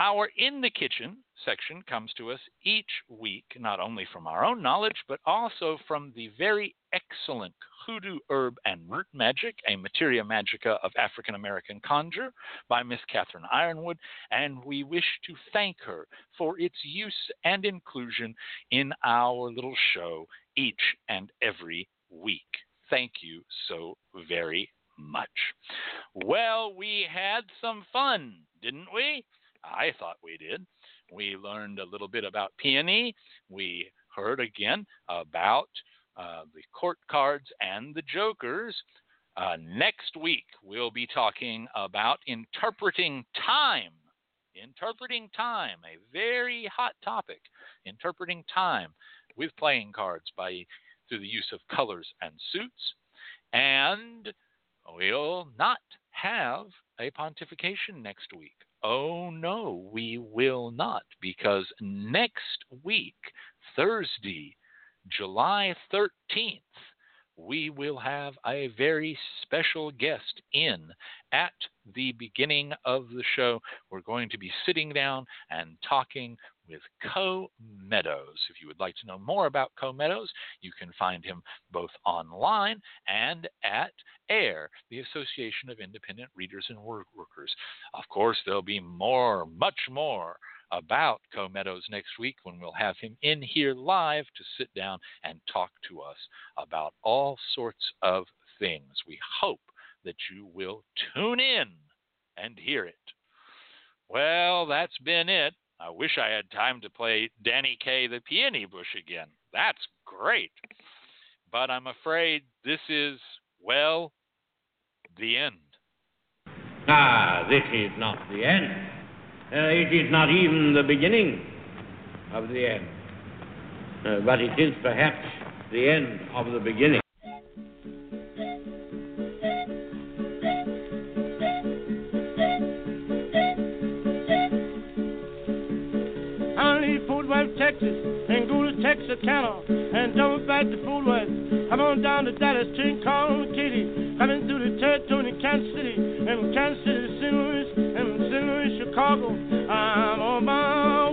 Our In the Kitchen section comes to us each week, not only from our own knowledge, but also from the very excellent Hoodoo Herb and Root Magic, a Materia Magica of African American Conjure by Miss Catherine Yronwode, and we wish to thank her for its use and inclusion in our little show each and every week. Thank you so very much. Well, we had some fun, didn't we? I thought we did. We learned a little bit about peony. We heard again about uh, the court cards and the jokers. Uh, next week, we'll be talking about interpreting time. Interpreting time, a very hot topic. Interpreting time with playing cards by through the use of colors and suits. And we'll not have a pontification next week. Oh no, we will not, because next week, Thursday, July 13th, we will have a very special guest in at the beginning of the show. We're going to be sitting down and talking with Co Meadows. If you would like to know more about Co Meadows, you can find him both online and at AIRR, the Association of Independent Readers and Workers. Of course, there'll be more, much more about Co Meadows next week when we'll have him in here live to sit down and talk to us about all sorts of things. We hope that you will tune in and hear it. Well, that's been it. I wish I had time to play Danny Kaye the Peony Bush again. That's great. But I'm afraid this is, well, the end. Ah, this is not the end. Uh, it is not even the beginning of the end. Uh, but it is perhaps the end of the beginning. Texas, Texarkana, and double back to Fort Worth. I'm on down to Dallas, train calling Katy, coming through the territory in Kansas City, and Kansas City St. Louis, and St. Louis, Chicago. I'm on my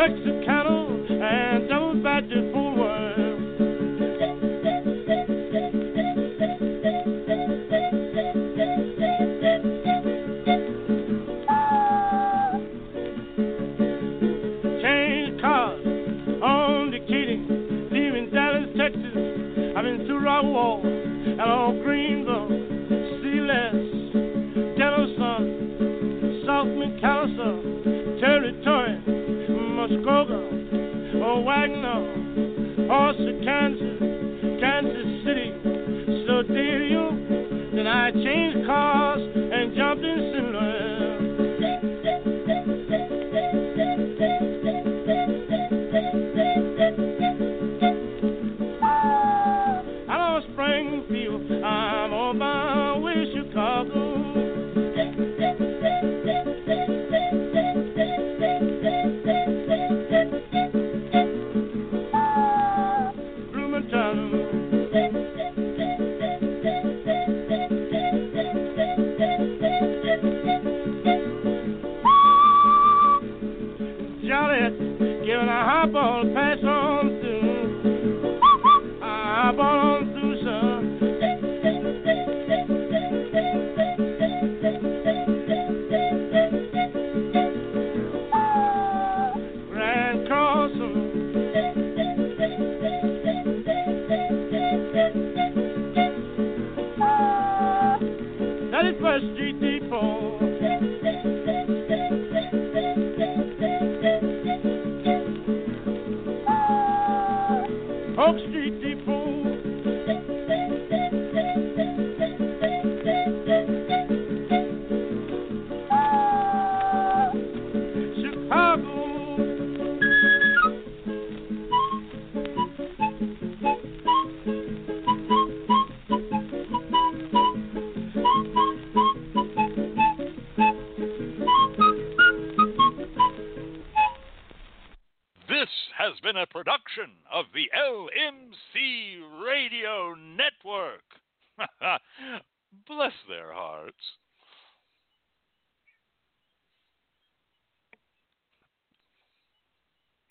Sandy, Wagner, Horse, Kansas, Kansas City. So did you? Then I changed cars and jumped in. Louis. I'm on